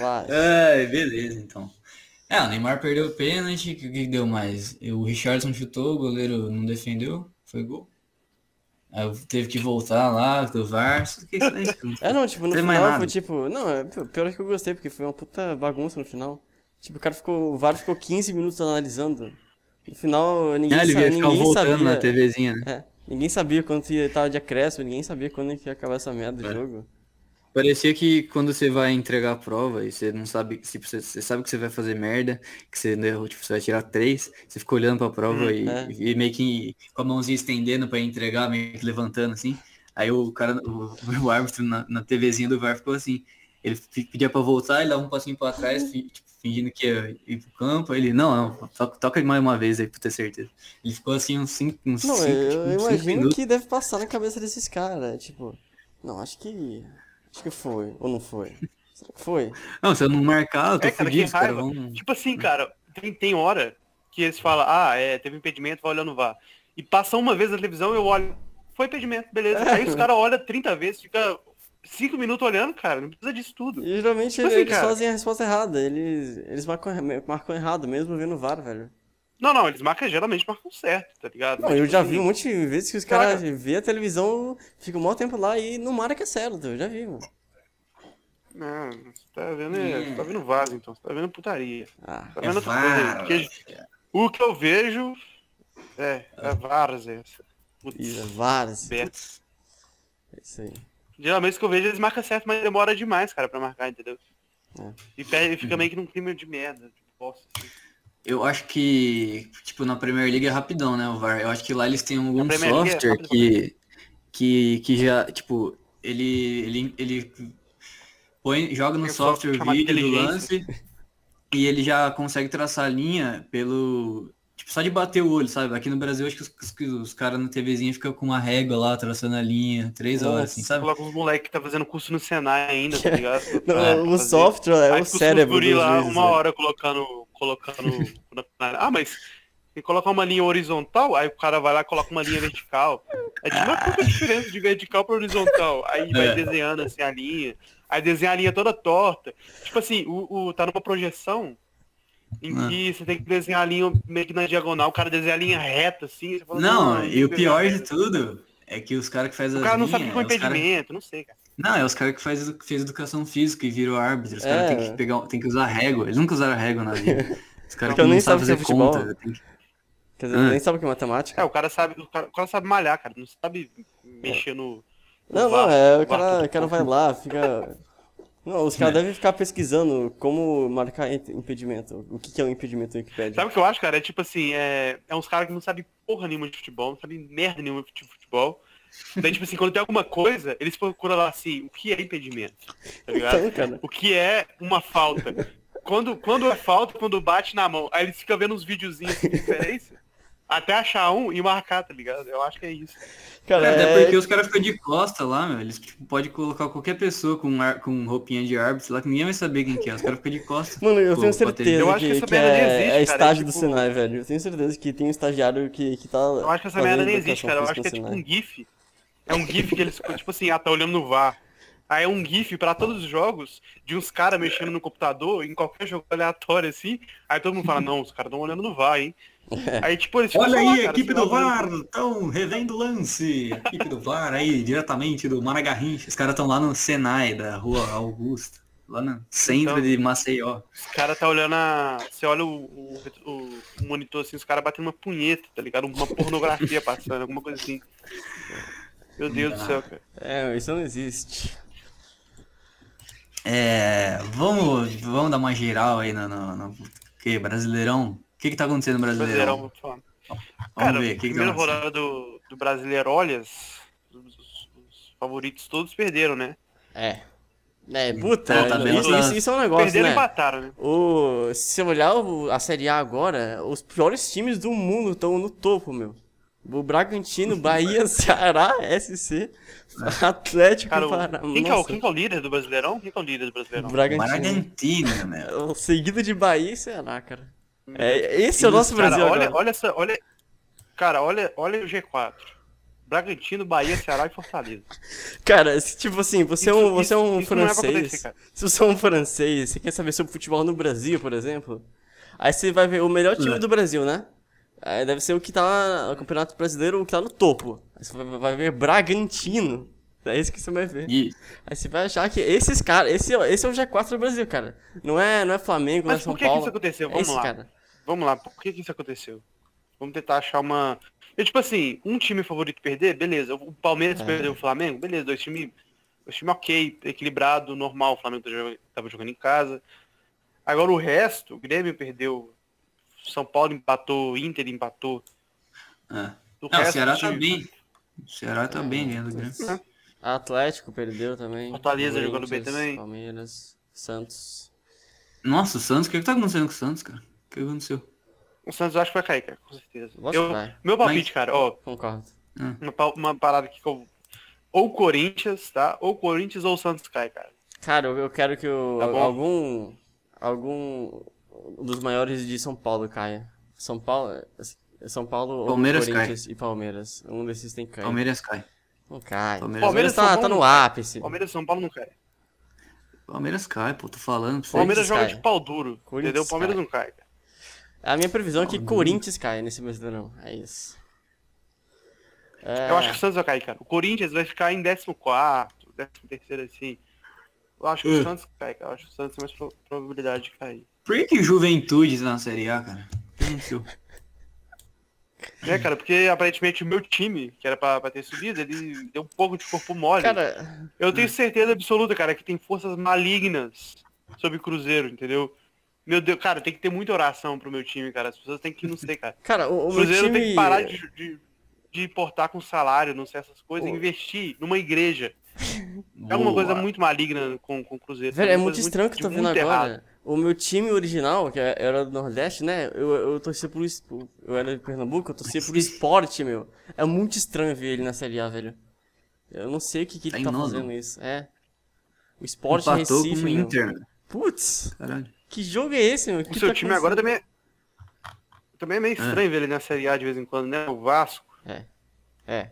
lá. Ai, beleza, então. É, o Neymar perdeu o pênalti, o que, que deu mais? O Richardson chutou, o goleiro não defendeu, foi gol. Aí teve que voltar lá do VAR. O que isso aí? É, não, tipo, no final foi tipo. Não, é pi- pior que eu gostei, porque foi uma puta bagunça no final. Tipo, o cara ficou. O VAR ficou 15 minutos analisando. No final, ninguém, Ah, ele ia ficar ninguém voltando sabia. na TVzinha, né? É, ninguém sabia quando ia tava de acréscimo, ninguém sabia quando ia acabar essa merda do É. jogo. Parecia que quando você vai entregar a prova e você não sabe, tipo, você, você sabe que você vai fazer merda, que você, tipo, você vai tirar três, você fica olhando pra prova Hum, e, é. e meio que com a mãozinha estendendo pra entregar, meio que levantando assim. Aí o cara, o, o árbitro na, na TVzinha do VAR ficou assim. Ele pedia pra voltar, ele dava um passinho pra trás, tipo, fingindo que ia ir pro campo. Ele, não, não, toca, toca mais uma vez aí pra ter certeza. Ele ficou assim uns cinco, uns Não, cinco, eu, tipo, eu uns cinco imagino que deve passar na cabeça desses caras. Tipo, não, acho que. Acho que foi, ou não foi. Foi. Não, se eu não marcar, eu tô É, cara, fudido, que os caras raiva. vão... Tipo assim, cara, tem, tem hora que eles falam, ah, é, teve impedimento, vai olhando VAR. E passa uma vez na televisão, eu olho, foi impedimento, beleza. Aí os caras olham 30 vezes, fica 5 minutos olhando, cara, não precisa disso tudo. E geralmente Tipo assim, eles cara. fazem a resposta errada. Eles, eles marcam, marcam errado, mesmo vendo o VAR, velho. Não, não, eles marcam, geralmente marcam certo, tá ligado? Não, Mas, eu tipo já assim, vi um monte de vezes que os Cara. caras vê a televisão, ficam um maior tempo lá e não marca que é certo. Eu já vi, mano. Não, você tá vendo, é, você tá vendo vaso, então, você tá vendo putaria. Ah, Tá É vendo outra coisa aí, o que eu vejo é, é várzea. Putz, isso, vários. Beto. É isso aí. Geralmente que eu vejo eles marcam certo, mas demora demais, cara, pra marcar, entendeu? É. E perde, fica meio que num clima de merda, de bosta, assim. Eu acho que, tipo, na Premier League é rapidão, né, o VAR. Eu acho que lá eles têm algum é software rápido que, que, que já, tipo, ele, ele, ele põe, joga no um software o vídeo do lance e ele já consegue traçar a linha pelo, tipo, só de bater o olho, sabe? Aqui no Brasil, acho que os, os, os caras na TVzinha ficam com uma régua lá, traçando a linha, três horas, assim, sabe? Coloca uns moleques que tá fazendo curso no Senai ainda, tá ligado? Não, É, o fazer. software é Aí o os cérebro guri dos lá juízes, uma né? hora colocando. colocando. ah, mas que colocar uma linha horizontal, aí o cara vai lá e coloca uma linha vertical. É tipo uma pouca diferença de vertical para horizontal. Aí vai É. desenhando assim a linha. Aí desenha a linha toda torta. Tipo assim, o, o- tá numa projeção em Ah. que você tem que desenhar a linha meio que na diagonal, o cara desenha a linha reta, assim. você fala, Não, e o pior de tudo é que os caras que fazem O cara não sabe o que é é os cara- impedimento, não sei, cara. Não, é os caras que faz, que fez educação física e virou árbitro. Os É. caras têm que pegar, tem que usar régua. Eles nunca usaram régua na vida. Os caras que nem não sabe sabem que fazer é futebol. conta. que- Quer dizer, Ah. nem sabe o que é matemática. É, o cara sabe, o cara, o cara sabe malhar, cara. Não sabe mexer no. no Não, não, é, o cara, o cara vai lá, fica. Não, os caras devem ficar pesquisando como marcar ent- impedimento. O que que é um impedimento no Wikipedia. Sabe o que eu acho, cara? É tipo assim, é, é uns caras que não sabem porra nenhuma de futebol, não sabem merda nenhuma de futebol. Daí, tipo assim, quando tem alguma coisa, eles procuram lá assim, o que é impedimento? Tá ligado? Então. O que é uma falta? Quando, quando é falta, quando bate na mão. Aí eles ficam vendo uns videozinhos assim, de diferença, até achar um e marcar, tá ligado? Eu acho que é isso. Cara, Até é... porque os caras ficam de costa lá, meu. Eles tipo, podem colocar qualquer pessoa com, ar- com roupinha de árbitro lá que ninguém vai saber quem que é. Os caras ficam de costa. Mano, eu Pô, tenho certeza. Eu acho que, que essa que merda nem é, existe, é cara, é estágio do tipo- Senai, velho. Eu tenho certeza que tem um estagiário que, que tá. Eu acho que essa merda nem existe, cara. Eu acho que é tipo um GIF. É um GIF que eles, tipo assim, ah, tá olhando no VAR. Aí é um GIF pra todos os jogos de uns caras mexendo no computador, em qualquer jogo aleatório assim. Aí todo mundo fala, não, os caras estão olhando no VAR, hein? Aí, tipo, eles Olha só aí, cara, equipe do VAR, estão revendo o lance. Equipe do VAR aí, diretamente do Maragarrincha. Os caras estão lá no Senai, da rua Augusta. Lá no centro Então- de Maceió. Os caras tá olhando a. Você olha o, o, o- monitor assim, os caras batendo uma punheta, tá ligado? Uma pornografia passando, alguma coisa assim. Meu Deus do céu, cara. É, isso não existe. É, vamos, vamos dar uma geral aí no, no, no que, Brasileirão. O que que tá acontecendo no Brasileirão, Brasileirão? vou falar. Vamos Cara, ver, o que que tá primeira rodada do, do Brasileiro, olha, os, os- os favoritos todos perderam, né? É. É, puta, É, tá isso, isso- isso é um negócio, perderam e né? empataram, né? O, se você olhar o- a Série A agora, os piores times do mundo estão no topo, meu. O Bragantino, Bahia, Ceará, SC, Atlético, Cara, o- Pará. quem, que é o, quem que é o líder do Brasileirão? Quem que é o líder do Brasileirão? Bragantino. Bragantino, meu. Seguido de Bahia e Ceará, cara. É, esse é o nosso Cara, Brasil olha, agora. olha essa, olha. Cara, olha, olha o G4. Bragantino, Bahia, Ceará e Fortaleza. Cara, se, tipo assim, você é um, Isso- você é um isso não é pra francês. cara. se você é um francês, você quer saber sobre futebol no Brasil, por exemplo, aí você vai ver o melhor time É. do Brasil, né? Aí deve ser o que tá no Campeonato Brasileiro, o que tá no topo. Aí você vai, vai ver Bragantino. É isso que você vai ver. E Aí você vai achar que esses caras, esse, esse é o G4 do Brasil, cara. Não é, não é Flamengo, não é Mas São por que, que Paulo. isso aconteceu? é Vamos esse lá. cara. Vamos lá, por que, que isso aconteceu? Vamos tentar achar uma. Eu, tipo assim, um time favorito perder, beleza. O Palmeiras É. perdeu o Flamengo, beleza. Dois times. Dois times ok, equilibrado, normal. O Flamengo tá jogando- tava jogando em casa. Agora o resto, o Grêmio perdeu. São Paulo empatou, Inter empatou. é. O Não, o resto Ceará tá bem. O Ceará tá bem ganhando grande. Atlético perdeu também. Fortaleza jogando bem também. Palmeiras, Santos. Nossa, o Santos, o que que tá acontecendo com o Santos, cara? O que aconteceu? O Santos acho que vai cair, cara, com certeza. Eu- vai. meu palpite, cara, ó, Concordo. uma, pa- uma parada aqui que eu. Ou Corinthians, tá? Ou Corinthians ou Santos cai, cara. Cara, eu, eu quero que o, Tá algum. Algum dos maiores de São Paulo caia. São Paulo. São Paulo Palmeiras ou Corinthians e Palmeiras. Um desses tem que cair. Palmeiras cai. Não cai. Palmeiras- Palmeiras, tá, tá no cai. ápice. Palmeiras e São Paulo não cai. Palmeiras cai, pô, tô falando. Palmeiras joga cai. de pau duro. Corinthians entendeu? Palmeiras cai. não cai. cara. A minha previsão é que Corinthians caia nesse Brasileirão. É isso. É, Eu acho que o Santos vai cair, cara. O Corinthians vai ficar em 14, 13 assim. Eu acho que o Uh. Santos cai, cara. Eu acho que o Santos tem mais pro- probabilidade de cair. Por que que Juventude tá na Série A, cara? É, cara, porque aparentemente o meu time, que era pra, pra ter subido, ele deu um pouco de corpo mole. Cara, Eu tenho certeza absoluta, cara, que tem forças malignas sobre o Cruzeiro, entendeu? Meu Deus, cara, tem que ter muita oração pro meu time, cara. As pessoas têm que, não sei, cara. cara, o, O o meu Cruzeiro time... tem que parar de, de, de importar com salário, não sei essas coisas, e Pô. investir numa igreja. É alguma coisa muito maligna com, com o Cruzeiro. Velho, é muito estranho que eu tô vendo agora. errado. O meu time original, que é- era do Nordeste, né? Eu, eu torcia pro. Eu era de Pernambuco, eu torcia pro esporte, meu. É muito estranho ver ele na Série A, velho. Eu não sei o que, que Tá ele tá nono. fazendo isso. É. O esporte Empatou Recife, com o. Inter. né? Putz, Caralho. Que jogo é esse, meu? O seu time agora também é... Também é meio estranho ver ele na Série A de vez em quando, né? O Vasco. É.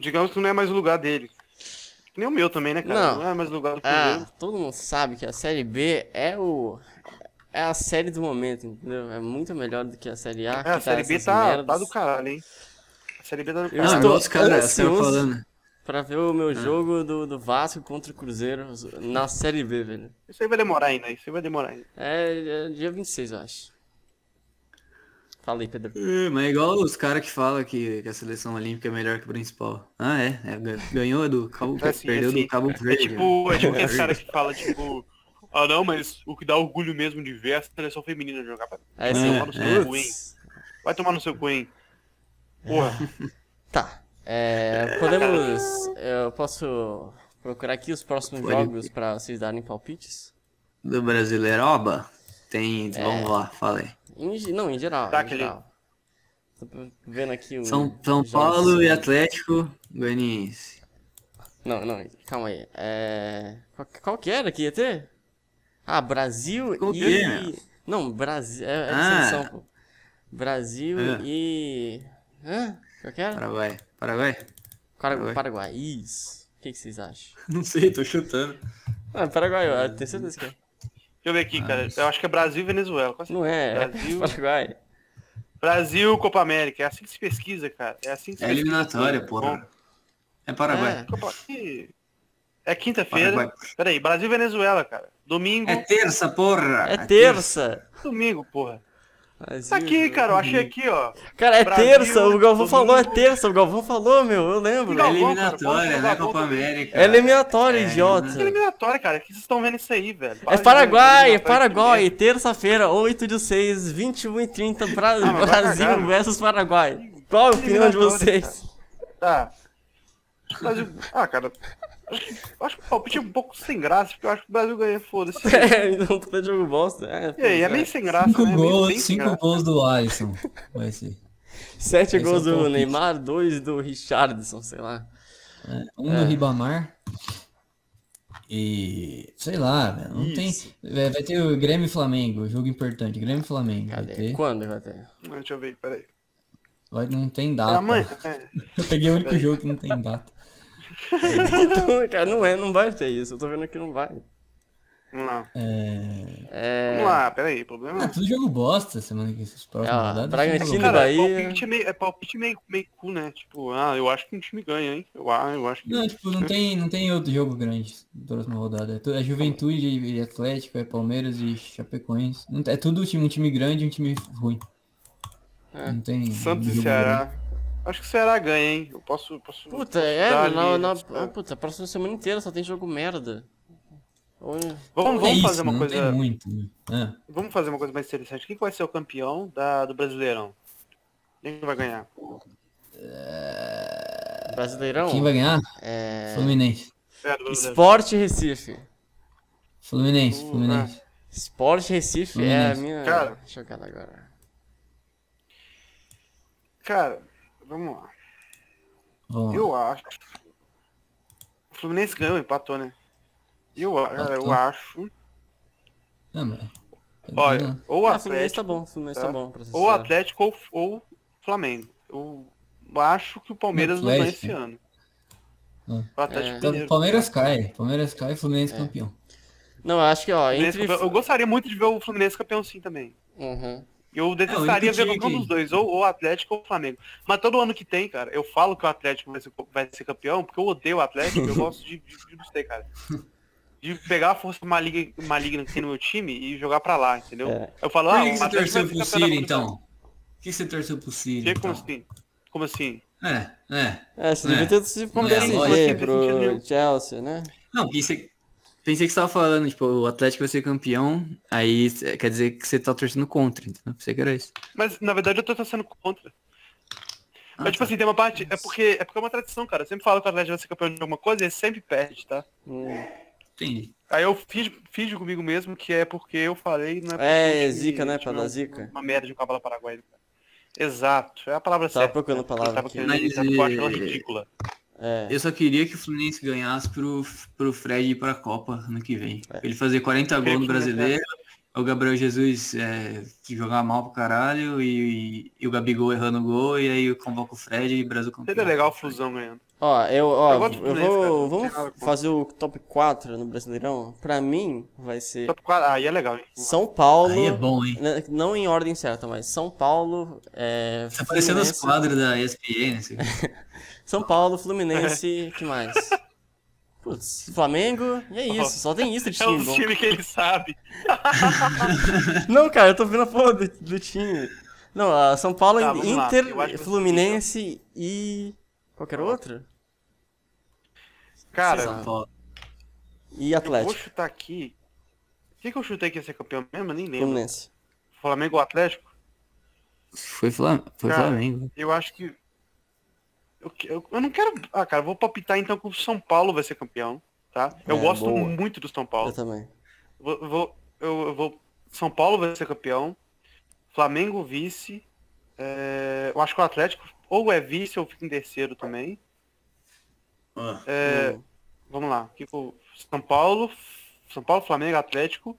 Digamos que não é mais o lugar dele. Que nem o meu também, né, cara? Não. Não, é mais o lugar do Cruzeiro. Ah, todo mundo sabe que a Série B é o. É a série do momento, entendeu? É muito melhor do que a Série A. É, a que tá Série B tá, merdas. tá do caralho, hein? A Série B tá do Eu Não, caralho. estou igual os caras os caras ansioso. falando. Pra ver o meu jogo do, do Vasco contra o Cruzeiro na Série B, velho. Isso aí vai demorar ainda, isso aí vai demorar ainda. É, é dia 26, eu acho. Fala aí, Pedro. É, mas é igual os caras que falam que, que a seleção olímpica é melhor que o principal. Ah, é. é ga- ganhou do Cabo É assim, Perdeu é assim. do Cabo É Verde. tipo, é tipo né? aquele cara que fala, tipo, ah não, mas o que dá orgulho mesmo de ver é a seleção feminina jogar. É, Vai sim. tomar no seu cu, hein? Vai tomar no seu cu, hein? Porra. Tá. É, podemos. Eu posso procurar aqui os próximos Pode. jogos pra vocês darem palpites? Do Brasileiroba? Tem. É. Vamos lá, fala aí. Em não, em geral. Tá, em aquele- geral. Tô vendo aqui o. São, São jogos. Paulo e Atlético Goianiense. Não, não, calma aí. É... Qual, qual que era que ia ter? Ah, Brasil Qual e. que é, meu? Não, Brasil. É, é Ah. Brasil É. e. Hã? Qual que era? Paraguai. Paraguai? Paraguai. Paraguai. Isso. O que, que vocês acham? Não sei, tô chutando. Ah, Paraguai, eu tenho certeza que é. Deixa eu ver aqui, cara. Eu acho que é Brasil e Venezuela. Não é, Brasil. Paraguai. Brasil, Copa América. É assim que se pesquisa, cara. É assim que se É pesquisa. eliminatória, porra. É Paraguai. É. É quinta-feira. Peraí, Brasil e Venezuela, cara. Domingo. É terça, porra! É terça. Domingo, porra. Brasil, Tá aqui, cara. Eu achei aqui, ó. Cara, é Brasil, terça. O Galvão domingo. falou, é terça. O Galvão falou, meu. Eu lembro. É Galvão, eliminatória, cara, é pode Copa jogar América. É eliminatória, É, idiota. Que eliminatória, cara. Que vocês estão vendo isso aí, velho? Para É Paraguai, é Paraguai, eliminatória terça-feira, 8 de 6, 21 e 30, Bra Ah, Brasil cagar, versus Paraguai. Qual a opinião de Eliminatória, vocês? Tá. Brasil... Ah, cara. Acho que, acho que o palpite é um pouco sem graça, porque eu acho que o Brasil ganha, foda-se. É, então tá jogo bosta. É, E aí, é meio sem graça, Cinco né? É meio gols, cinco graça. gols do Alisson. Vai ser. Sete Esse gols é o do. Neymar, dois do Richardson, sei lá. É, um do Ribamar. E. Sei lá, velho. Não tem. Isso. Vai vai ter o Grêmio e Flamengo, jogo importante. Grêmio e Flamengo. Vai Cadê? ter. Quando vai ter? Deixa eu ver, peraí. Vai, não tem É data. amanhã? É. Eu peguei o único jogo que não tem data. Então, cara, não é, não vai ter isso. Eu tô vendo que não vai. Vamos lá. É. É. Vamos lá, peraí, problema. Ah, tudo jogo bosta semana que esses próximos É, ó, rodadas. Bragantino Cara, Bahia. palpite é meio, é palpite meio, meio cu, né? Tipo, ah, eu acho que um time ganha, hein? Eu, ah, eu acho que. Não, tipo, não tem, não tem outro jogo grande na próxima rodada. É, tu- é Juventude e Atlético, é Palmeiras e Chapecoense. Não- É tudo time, um time grande e um time ruim. É. Não tem. Santos e Ceará. Acho que o Ceará ganha, hein? Eu posso. posso Puta, posso é, na, ali, na, ah, puta, a próxima semana inteira só tem jogo merda. Vamos, grande. É vamos isso, fazer uma não coisa. tem muito. né? Ah, Vamos fazer uma coisa mais interessante. Quem que vai ser o campeão da, do Brasileirão? Quem que vai ganhar? Brasileirão? Quem vai ganhar? É. Fluminense. É. Esporte Recife. Fluminense, Uh, Fluminense. Esporte Recife é a Fluminense. minha Cara. jogada agora. Cara, vamos lá. Vamos lá. Eu acho. O Fluminense ganhou, empatou, né? Eu, cara, eu tá. acho. Ah, mas... Olha, ou o Ah, Fluminense tá Atlético, bom, Fluminense tá, tá? bom. Ou. Atlético ou, ou Flamengo. Eu acho que o Palmeiras não ganha esse ano. Ah. O Atlético É. Palmeiras cai. Palmeiras cai, Fluminense É. campeão. Não, eu acho que, ó, Fluminense entre... campeão. Eu gostaria muito de ver o Fluminense campeão sim também. Uhum. Eu detestaria único ver um que- dos dois, ou o Atlético ou o Flamengo. Mas todo ano que tem, cara, eu falo que o Atlético vai ser, vai ser campeão, porque eu odeio o Atlético, eu gosto de, de, de não sei, cara. De pegar a força maligna, maligna que tem no meu time e jogar pra lá, entendeu? É. Eu falo, Por ah, que, o que você torceu pro então? Por que você torceu pro Brasil. Como então? assim? Como assim? É, é. É, você É. devia ter se pro é. Chelsea, né? Não, pensei, pensei que você tava falando, tipo, o Atlético vai ser campeão, aí quer dizer que você tá torcendo contra, entendeu? Pensei que era isso. Mas na verdade eu tô torcendo contra. Ah, Mas tipo tá. assim, tem uma parte. É porque, é porque é uma tradição, cara. Eu sempre falo que o Atlético vai ser campeão de alguma coisa e ele sempre perde, tá? Hum. Entendi. Aí eu fiz, fiz comigo mesmo que é porque eu falei, não é É, zica, né? Pra dar zica. Uma merda de um cavalo paraguaio. cara. Exato, é a palavra Tava certa. procurando a palavra Eu tava aqui. querendo Mas, dizer, eu acho ela ridícula. É. Eu só queria que o Fluminense ganhasse pro, pro Fred ir pra Copa ano que vem. É. Ele fazer 40 Queria gols no o brasileiro, o Gabriel Jesus é, que jogar mal pro caralho e, e o Gabigol errando gol, e aí eu convoco o Fred e o Brasil campeão. Seria legal o Flusão ganhando. Ó, eu, ó, Eu eu, vou, vamos fazer o top 4 no Brasileirão. Pra mim, vai ser Top quatro- Aí é legal, hein? São Paulo, Aí é bom, hein? né, não em ordem certa, mas São Paulo, é, Tá parecendo os quadros da ESPN, assim. São Paulo, Fluminense, que mais? Putz, Flamengo, e é isso, só tem isso de É time um bom. time que ele sabe. Não, cara, eu tô vendo a porra do, do time. Não, São Paulo, Tá. Inter, Eu acho que Fluminense e. qualquer outro? Cara. Paulo. E eu vou Atlético, chutar aqui. O que, que eu chutei que ia ser campeão mesmo? Eu nem lembro. Fluminense. Flamengo ou Atlético? Foi, Flam... Foi Cara, Flamengo. Eu acho que. Eu, eu, eu não quero. Ah, cara, eu vou palpitar então que o São Paulo vai ser campeão, tá? Eu É, gosto boa. muito do São Eu Paulo. também. Vou, eu vou, eu, eu vou. São Paulo vai ser campeão. Flamengo vice. é, eu acho que o Atlético ou é vice ou fica em terceiro também. É, Hum. Vamos lá. eu- São Paulo, São Paulo, Flamengo, Atlético,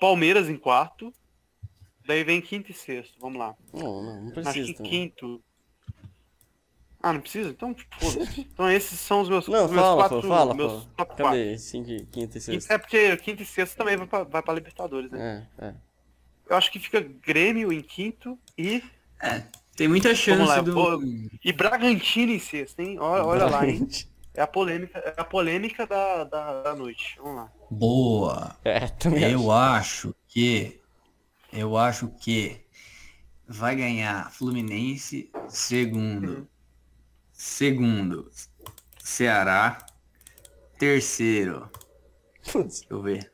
Palmeiras em quarto. Daí vem quinto e sexto. Vamos lá. Não, não, não Acho precisa quinto. Ah, não precisa? Então, foda-se. Então esses são os meus, Não, os meus fala, quatro. pô, fala, meus pô. top quatro. Cadê? 5, quinta e sexta. É porque quinto e sexto também vai pra, vai pra Libertadores, né? É, é. Eu acho que fica Grêmio em quinto e, Tem muita chance lá, do... vou- e Bragantino em sexto, hein? Olha, olha lá, hein? É a polêmica, é a polêmica da, da, da noite. Vamos lá. Boa. É, também acho. Eu acho que. Eu acho que vai ganhar Fluminense, segundo. Segundo, Ceará. Terceiro, Putz, deixa eu ver.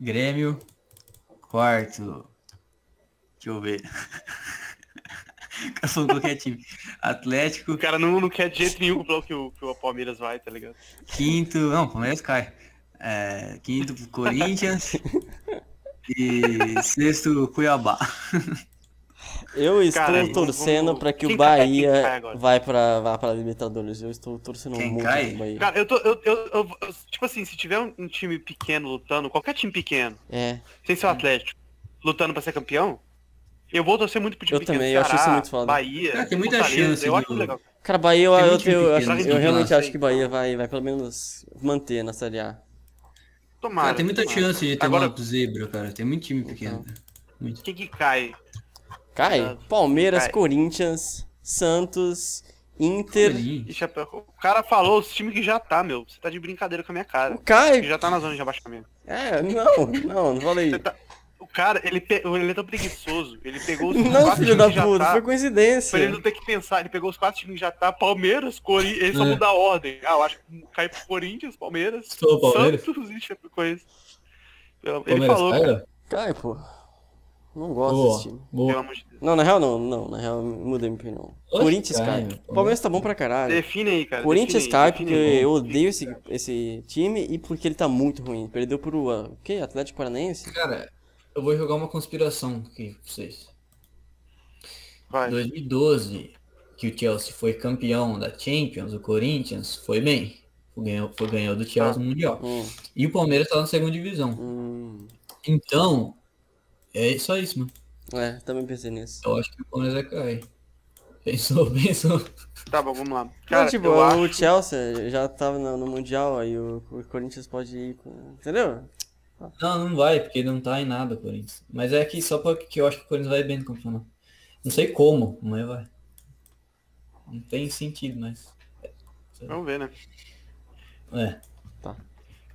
Grêmio. Quarto. Deixa eu ver. O cara falou qualquer time. Atlético. O cara não, não quer de jeito nenhum que o, que o Palmeiras vai, tá ligado? Quinto, não, Palmeiras cai. É, quinto, Corinthians. e sexto, Cuiabá. Eu estou Cara, torcendo vamos- pra que o cai? Cai Bahia vai pra, vá pra Libertadores. Eu estou torcendo Quem muito cai? pro Bahia. Cara, eu tô. Eu, eu, eu- tipo assim, se tiver um, um time pequeno lutando, qualquer time pequeno, É, sem ser o Atlético, lutando pra ser campeão, eu vou torcer muito pro time Eu pequeno. também, eu acho Ceará, isso muito foda. Bahia, Cara, tem muita chance Eu acho legal. Cara, Bahia, eu, eu, eu, eu, pequeno, acho- eu realmente acho que Bahia vai, vai pelo menos manter na Série A. Tomara. Cara, tem muita tomara. chance de ter Agora, uma zebra, cara. Tem muito time pequeno. cara. Muito. quem que cai? Cai? Palmeiras, cai. Corinthians, Santos, Inter. Ixi, o cara falou os times que já tá, meu. Você tá de brincadeira com a minha cara. O Cai? Que já tá na zona de abaixamento. É, não, não, não falei. Você tá- cara, ele, pe... ele é tão preguiçoso. Ele pegou os Não, quatro filho da puta, tá. foi Pra ele coincidência. não ter que pensar, ele pegou os quatro times que já tá, Palmeiras, Corinthians, ele só É. muda a ordem. Ah, eu acho que cai pro Corinthians, Palmeiras, Sou Palmeiras? Santos e Chapecoense. Ele Palmeiras falou, cai, cara, ó. Cai, pô. Não gosto Boa, desse time. pelo boa. amor de Deus. Não, na real não, não, na real mudei minha opinião. Oxe, Corinthians cai, cai. O Palmeiras tá bom pra caralho. Define aí, cara. Corinthians define cai porque define eu odeio esse, esse time e porque ele tá muito ruim. Perdeu pro uh, o quê? Atlético Paranaense? Cara, eu vou jogar uma conspiração aqui pra vocês. Vai. 2012, que o Chelsea foi campeão da Champions, o Corinthians foi bem. Ganhou, foi ganhou do Chelsea no Mundial. Hum, E o Palmeiras tá na segunda divisão. hum. Então, é só isso, mano. É, também pensei nisso. Eu acho que o Palmeiras vai cair. Pensou, pensou. Tá bom, vamos lá. Cara, não, tipo, o acho... Chelsea já tava no, no Mundial, aí o, o Corinthians pode ir com... Entendeu? Não, não vai, porque não tá em nada o Corinthians. Mas é que só porque eu acho que o Corinthians vai bem no campeonato. Não sei como, mas vai. Não tem sentido, mas. Vamos ver, né? É.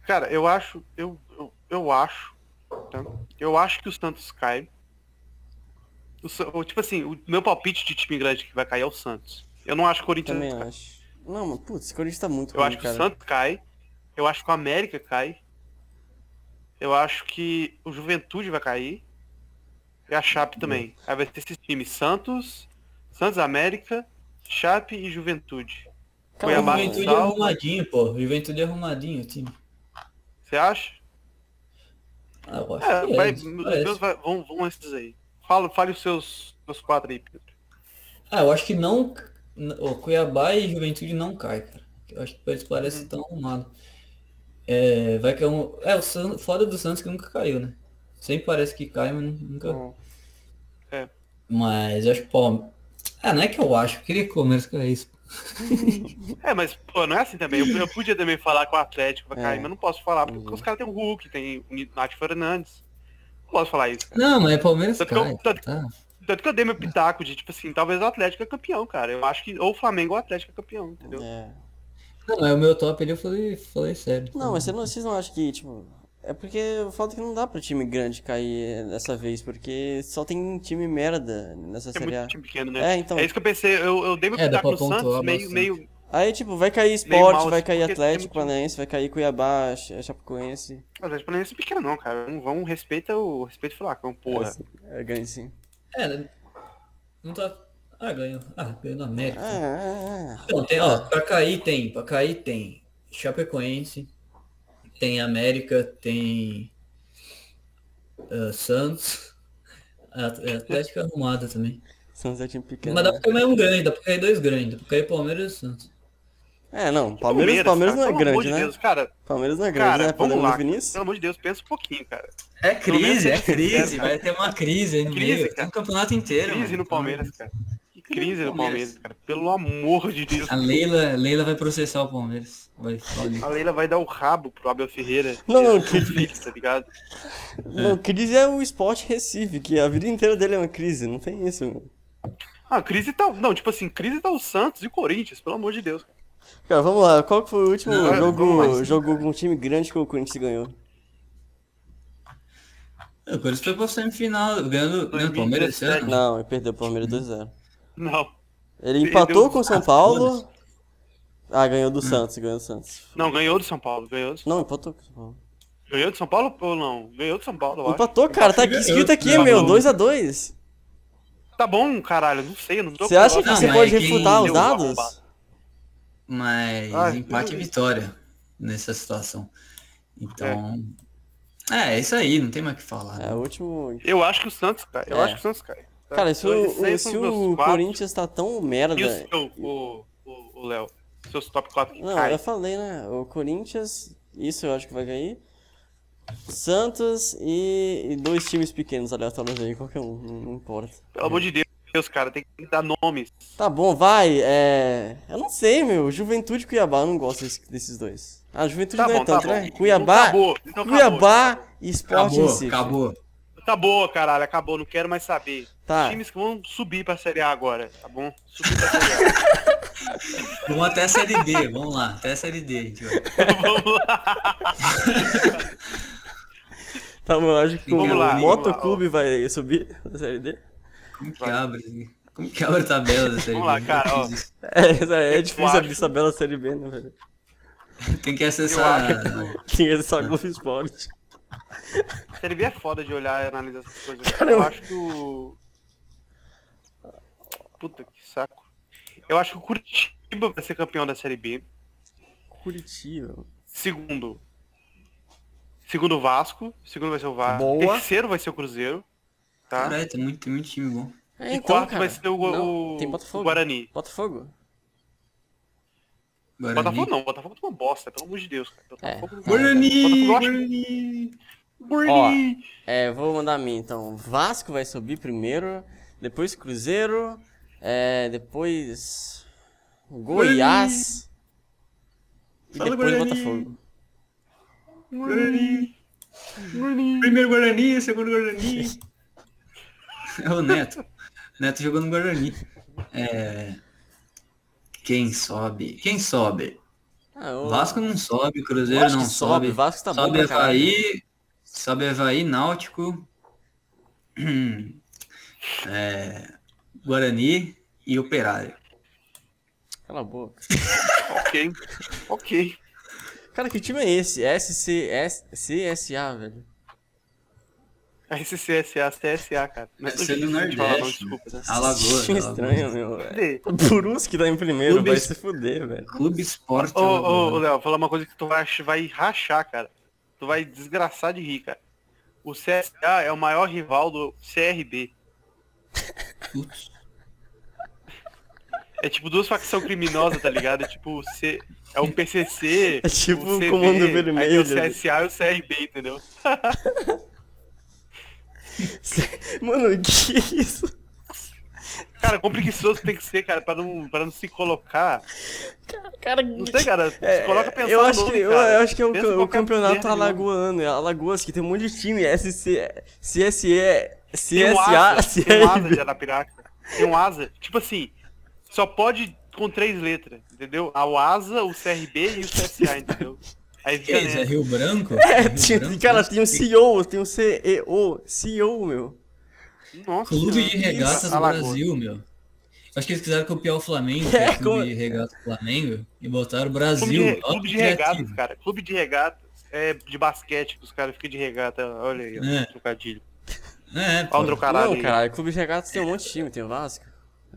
Cara, eu acho, eu, eu, eu acho, tá? Eu acho que o Santos cai. O, tipo assim, o meu palpite de time grande que vai cair é o Santos. Eu não acho que o Corinthians Também cai. acho. Não, mas putz, o Corinthians tá muito Eu ruim, acho que cara. o Santos cai. Eu acho que o América cai. Eu acho que o Juventude vai cair. E a Chape também. Aí vai ter esses times Santos, Santos América, Chape e Juventude. Cara, Cuiabá, Juventude é Salva. arrumadinho, pô. Juventude é arrumadinho o time. Você acha? Ah, eu acho É, que vai, é, meus vai, vão, vão esses aí. Fala, fale os seus, seus quatro aí, Pedro. Ah, eu acho que não. O Cuiabá e Juventude não cai, cara. Eu acho que eles parecem tão arrumados. É, vai cair um. É, o San... fora do Santos que nunca caiu, né? Sempre parece que cai, mas nunca. Hum. Mas eu acho que, pô. Ah, não é que eu acho, eu queria que o Palmeiras caísse. É, mas, pô, não é assim também. Eu, eu podia também falar que o Atlético vai É. cair, mas não posso falar, porque Uhum. os caras têm o Hulk, tem o Nath Fernandes. Não posso falar isso, cara. Não, mas Palmeiras Tanto que eu- cai. tanto- Tá. Tanto que eu dei meu pitaco de, tipo assim, talvez o Atlético é campeão, cara. Eu acho que ou o Flamengo ou o Atlético é campeão, entendeu? É. Não, mas o meu top ali eu falei, falei sério. Não, mas você não, vocês não acham que, tipo... É porque falta que não dá pra time grande cair dessa vez, porque só tem time merda nessa Tem Série A. muito time pequeno, né? É, então... É isso que eu pensei, eu, eu dei meu É, dá pitaco no pra pontuar Santos, meio, meio. Aí, tipo, vai cair Sport, mal, vai assim, cair Atlético muito- Paranaense, vai cair Cuiabá, Cha- Chapecoense. Mas a Espanha não pequeno não, cara. Vamos, vamos respeita o respeito o Flacão, porra. É, ganha sim. É, não tá. Ah, ganhou. Ah, ganhou na América. Ah. Então, tem, ó, pra cair tem, pra cair tem Chapecoense, tem América, tem ah, Santos, At- Atlético é arrumada também. Santos é time pequeno. Mas dá né? pra cair mais um grande, dá pra cair dois grandes, dá pra cair Palmeiras e Santos. É, não, Palmeiras, Palmeiras não cara, é pelo amor grande, de né? Deus, cara, Palmeiras não é grande, cara, né? vamos lá. isso? Pelo amor de Deus, pensa um pouquinho, cara. É crise, é crise, vai ter uma crise aí no Crise, meio. cara. Tem um campeonato inteiro. Crise mano. no Palmeiras, cara. Crise no Palmeiras. Palmeiras, cara. Pelo amor de Deus. A Leila, Leila vai processar o Palmeiras. Vai. A Leila vai dar o rabo pro Abel Ferreira. Não, não, Esse conflito, tá ligado? Não, crise é o Sport Recife, que a vida inteira dele é uma crise, não tem isso, mano. Ah, crise tá. Não, tipo assim, crise tá o Santos e o Corinthians, pelo amor de Deus. Cara, vamos lá, qual que foi o último Não, jogo, lá. jogo com um time grande que o Corinthians ganhou? O Corinthians foi pra semifinal, ganhando, ganhando o Palmeiras esse ano. Não, ele perdeu o Palmeiras 2x0. Não. Ele empatou com o São Paulo. Ah, ganhou do Santos, ganhou do Santos. Não, ganhou do São Paulo. Ganhou do, Não, empatou com o São Paulo. ganhou do São Paulo ou não? Ganhou do São Paulo, eu acho. Empatou, cara, tá aqui, escrito aqui, Não, meu, não. 2x2. Tá bom, caralho, não sei, eu não tô Você acha que Não, você mas pode é refutar os dados? Mas Ah, empate e tudo vitória nessa situação. Então. É, é isso aí, não tem mais o que falar. É, o último. Eu acho que o Santos cai. Eu É. acho que o Santos cai. Tá? Cara, se Então, esses o, aí o- são se o quatro. Corinthians tá tão merda. E o seu, o, o, o Léo? Seus top 4 que Não, caem. eu falei, né? O Corinthians, isso eu acho que vai cair. Santos e, e dois times pequenos aleatórios aí, qualquer um, não, não importa. Pelo amor de Deus, cara, tem que dar nomes. Tá bom, vai, é. Eu não sei, meu. Juventude e Cuiabá, eu não gosto desse- desses dois. Ah, Juventude Tá não é bom, tá tanto, bom. né? Então Cuiabá. acabou, então acabou. Cuiabá e Sport Acabou, Recife. acabou. Acabou, caralho, acabou, não quero mais saber. Tá. Os times que vão subir pra Série A agora, tá bom? Subir pra Série A. Vamos até a série D, vamos lá, até a série D. Vamos lá. Tá bom, eu acho que Vamos o lá, vamos lá, Motoclube vai subir na série D. Como que abre? Como que abre a tabela da série Vamos lá, B? cara, ó. É, é difícil acho- abrir tabela série B, né, velho? Tem que acessar. Tinha esse só Globo Esporte. Série B é foda de olhar e analisar essas coisas. Eu Caramba. acho que o. Puta que saco. Eu acho que o Curitiba vai ser campeão da Série B. Curitiba. Segundo. Segundo o Vasco. Segundo vai ser o Vasco. Boa. Terceiro vai ser o Cruzeiro. Tá? Caralho, tem muito, tem muito time bom. É, E então, quarto cara. vai ser o, Não, o- tem o Botafogo. Guarani. Botafogo. Guarani. Botafogo não, Botafogo tá uma bosta, pelo amor de Deus, cara. Botafogo Guarani, Botafogo acho- Guarani. Guarani. É, vou mandar a minha então. Vasco vai subir primeiro, depois Cruzeiro, é, depois Goiás e Fala, depois Guarani. Botafogo. Guarani. Guarani. Primeiro Guarani, segundo Guarani. É o Neto. Neto jogou no Guarani. É... Quem sobe? Quem sobe? Ah, o Vasco não sobe, Cruzeiro não sobe, sobe. Vasco tá bom sobe pra caralho. Havaí, sobe Havaí, Náutico, é, Guarani e Operário. Cala a boca. Ok. Ok. Cara, que time é esse? SCS... CSA, velho. SCSA, CSA, cara. Não Deve ser do difícil de falar, não, Nordeste. desculpa. Alagoas. Alagoas. estranho, meu. velho. Cadê? O Brusque tá em primeiro, Clube- vai se fuder, velho. Clube Esporte Ô, ô, ô. Léo, falar uma coisa que tu vai, vai rachar, cara. Tu vai desgraçar de rir, cara. O CSA é o maior rival do CRB. Putz. É tipo duas facções criminosas, tá ligado? É tipo o C... É o PCC, É tipo o o CV, Comando aí tem Vermelho. o CSA e o CRB, entendeu? Mano, que isso? Cara, quão preguiçoso tem que ser, cara, pra não, pra não se colocar. Cara, Não sei, cara, se É, coloca a pensar eu no acho nome, que, eu, cara. eu acho que é o, o campeonato nome. alagoano, é Alagoas, que tem um monte de time, SC, CSE, Tem um CSA, asa, tem um asa de CRB. Arapiraca. Tem um asa, tipo assim, só pode com três letras, entendeu? A o asa, o CRB e o CSA, entendeu? Aí fica é isso? É. Rio Branco? É, Rio tinha- Branco? cara, tem um CEO, tem um CEO, CEO, meu. Nossa, Clube de. Regatas do. Brasil, meu. Acho que eles quiseram copiar o Flamengo, É, é o Clube como- de Regatas do Flamengo, e botaram Clube de, Brasil. re- Ó, clube de regatas, cara. Clube de regatas é de basquete, que os caras ficam de regata. Olha aí, ó, É. trocadilho. É, pô. Olha o. Não, aí. caralho, Clube de Regatas tem um monte de time, tem o Vasco.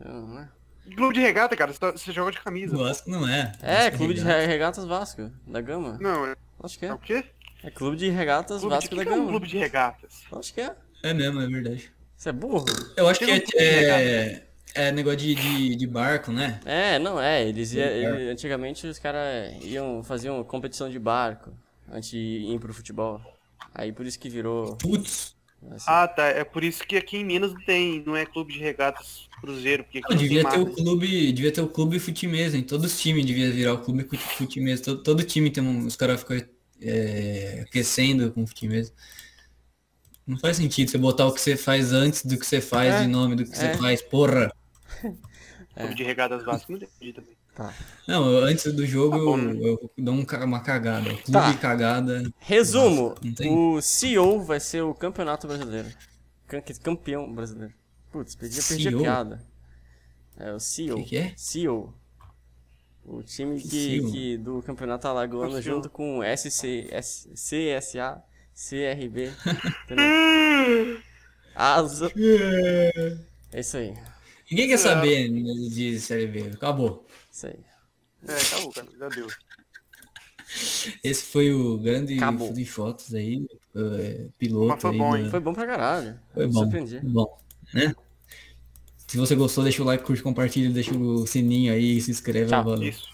Não, né? Clube de regata, cara, você, tá- você joga de camisa. Vasco não é. É, Vasco Clube de Regatas. Re- Regatas Vasco, da Gama. Não, é, Acho que é é. o quê? É Clube de Regatas Clube de, Vasco que da que é um Gama. clube de regatas? Acho que é. É mesmo, é verdade. Você é burro? Eu acho Tem que um é, de é, é negócio de, de, de barco, né? É, não, é. Eles, ia- ele- antigamente os caras iam faziam competição de barco antes de ir pro futebol. Aí por isso que virou. Putz. Assim. Ah, tá. É por isso que aqui em Minas não tem, não é clube de regatas Cruzeiro, porque aqui Não, devia tem ter o clube, devia ter o clube futimesa, em todos os times devia virar o clube fut- futimesa. Todo, todo time tem um, os caras ficam é, aquecendo com futimesa. Não faz sentido você botar o que você faz antes do que você faz É, de nome do que é. você faz, porra. Clube de regatas Vasco, não entendi também. Não, eu- antes do jogo Tá eu, eu dou um uma cagada. Clube Tá. cagada. Resumo: Nossa, não o CEO vai ser o campeonato brasileiro. Cam- Campeão brasileiro. Putz, perdi, perdi a piada. É o CEO. Que que é? CEO. O time que, que do campeoto alagoano O junto com SC, S- CSA, CRB. entendeu? Asa. É isso aí. Ninguém quer saber de Série B. Acabou. Isso aí. É, acabou, cara. Já deu. Esse foi o grande Acabou. de fotos aí. é, piloto Mas foi aí bom, da- hein? Foi bom pra caralho. Foi bom. surpreendi. Bom, né? Se você gostou, deixa o like, curte, compartilha, deixa o sininho aí, se inscreve. Tchau. valeu. Isso.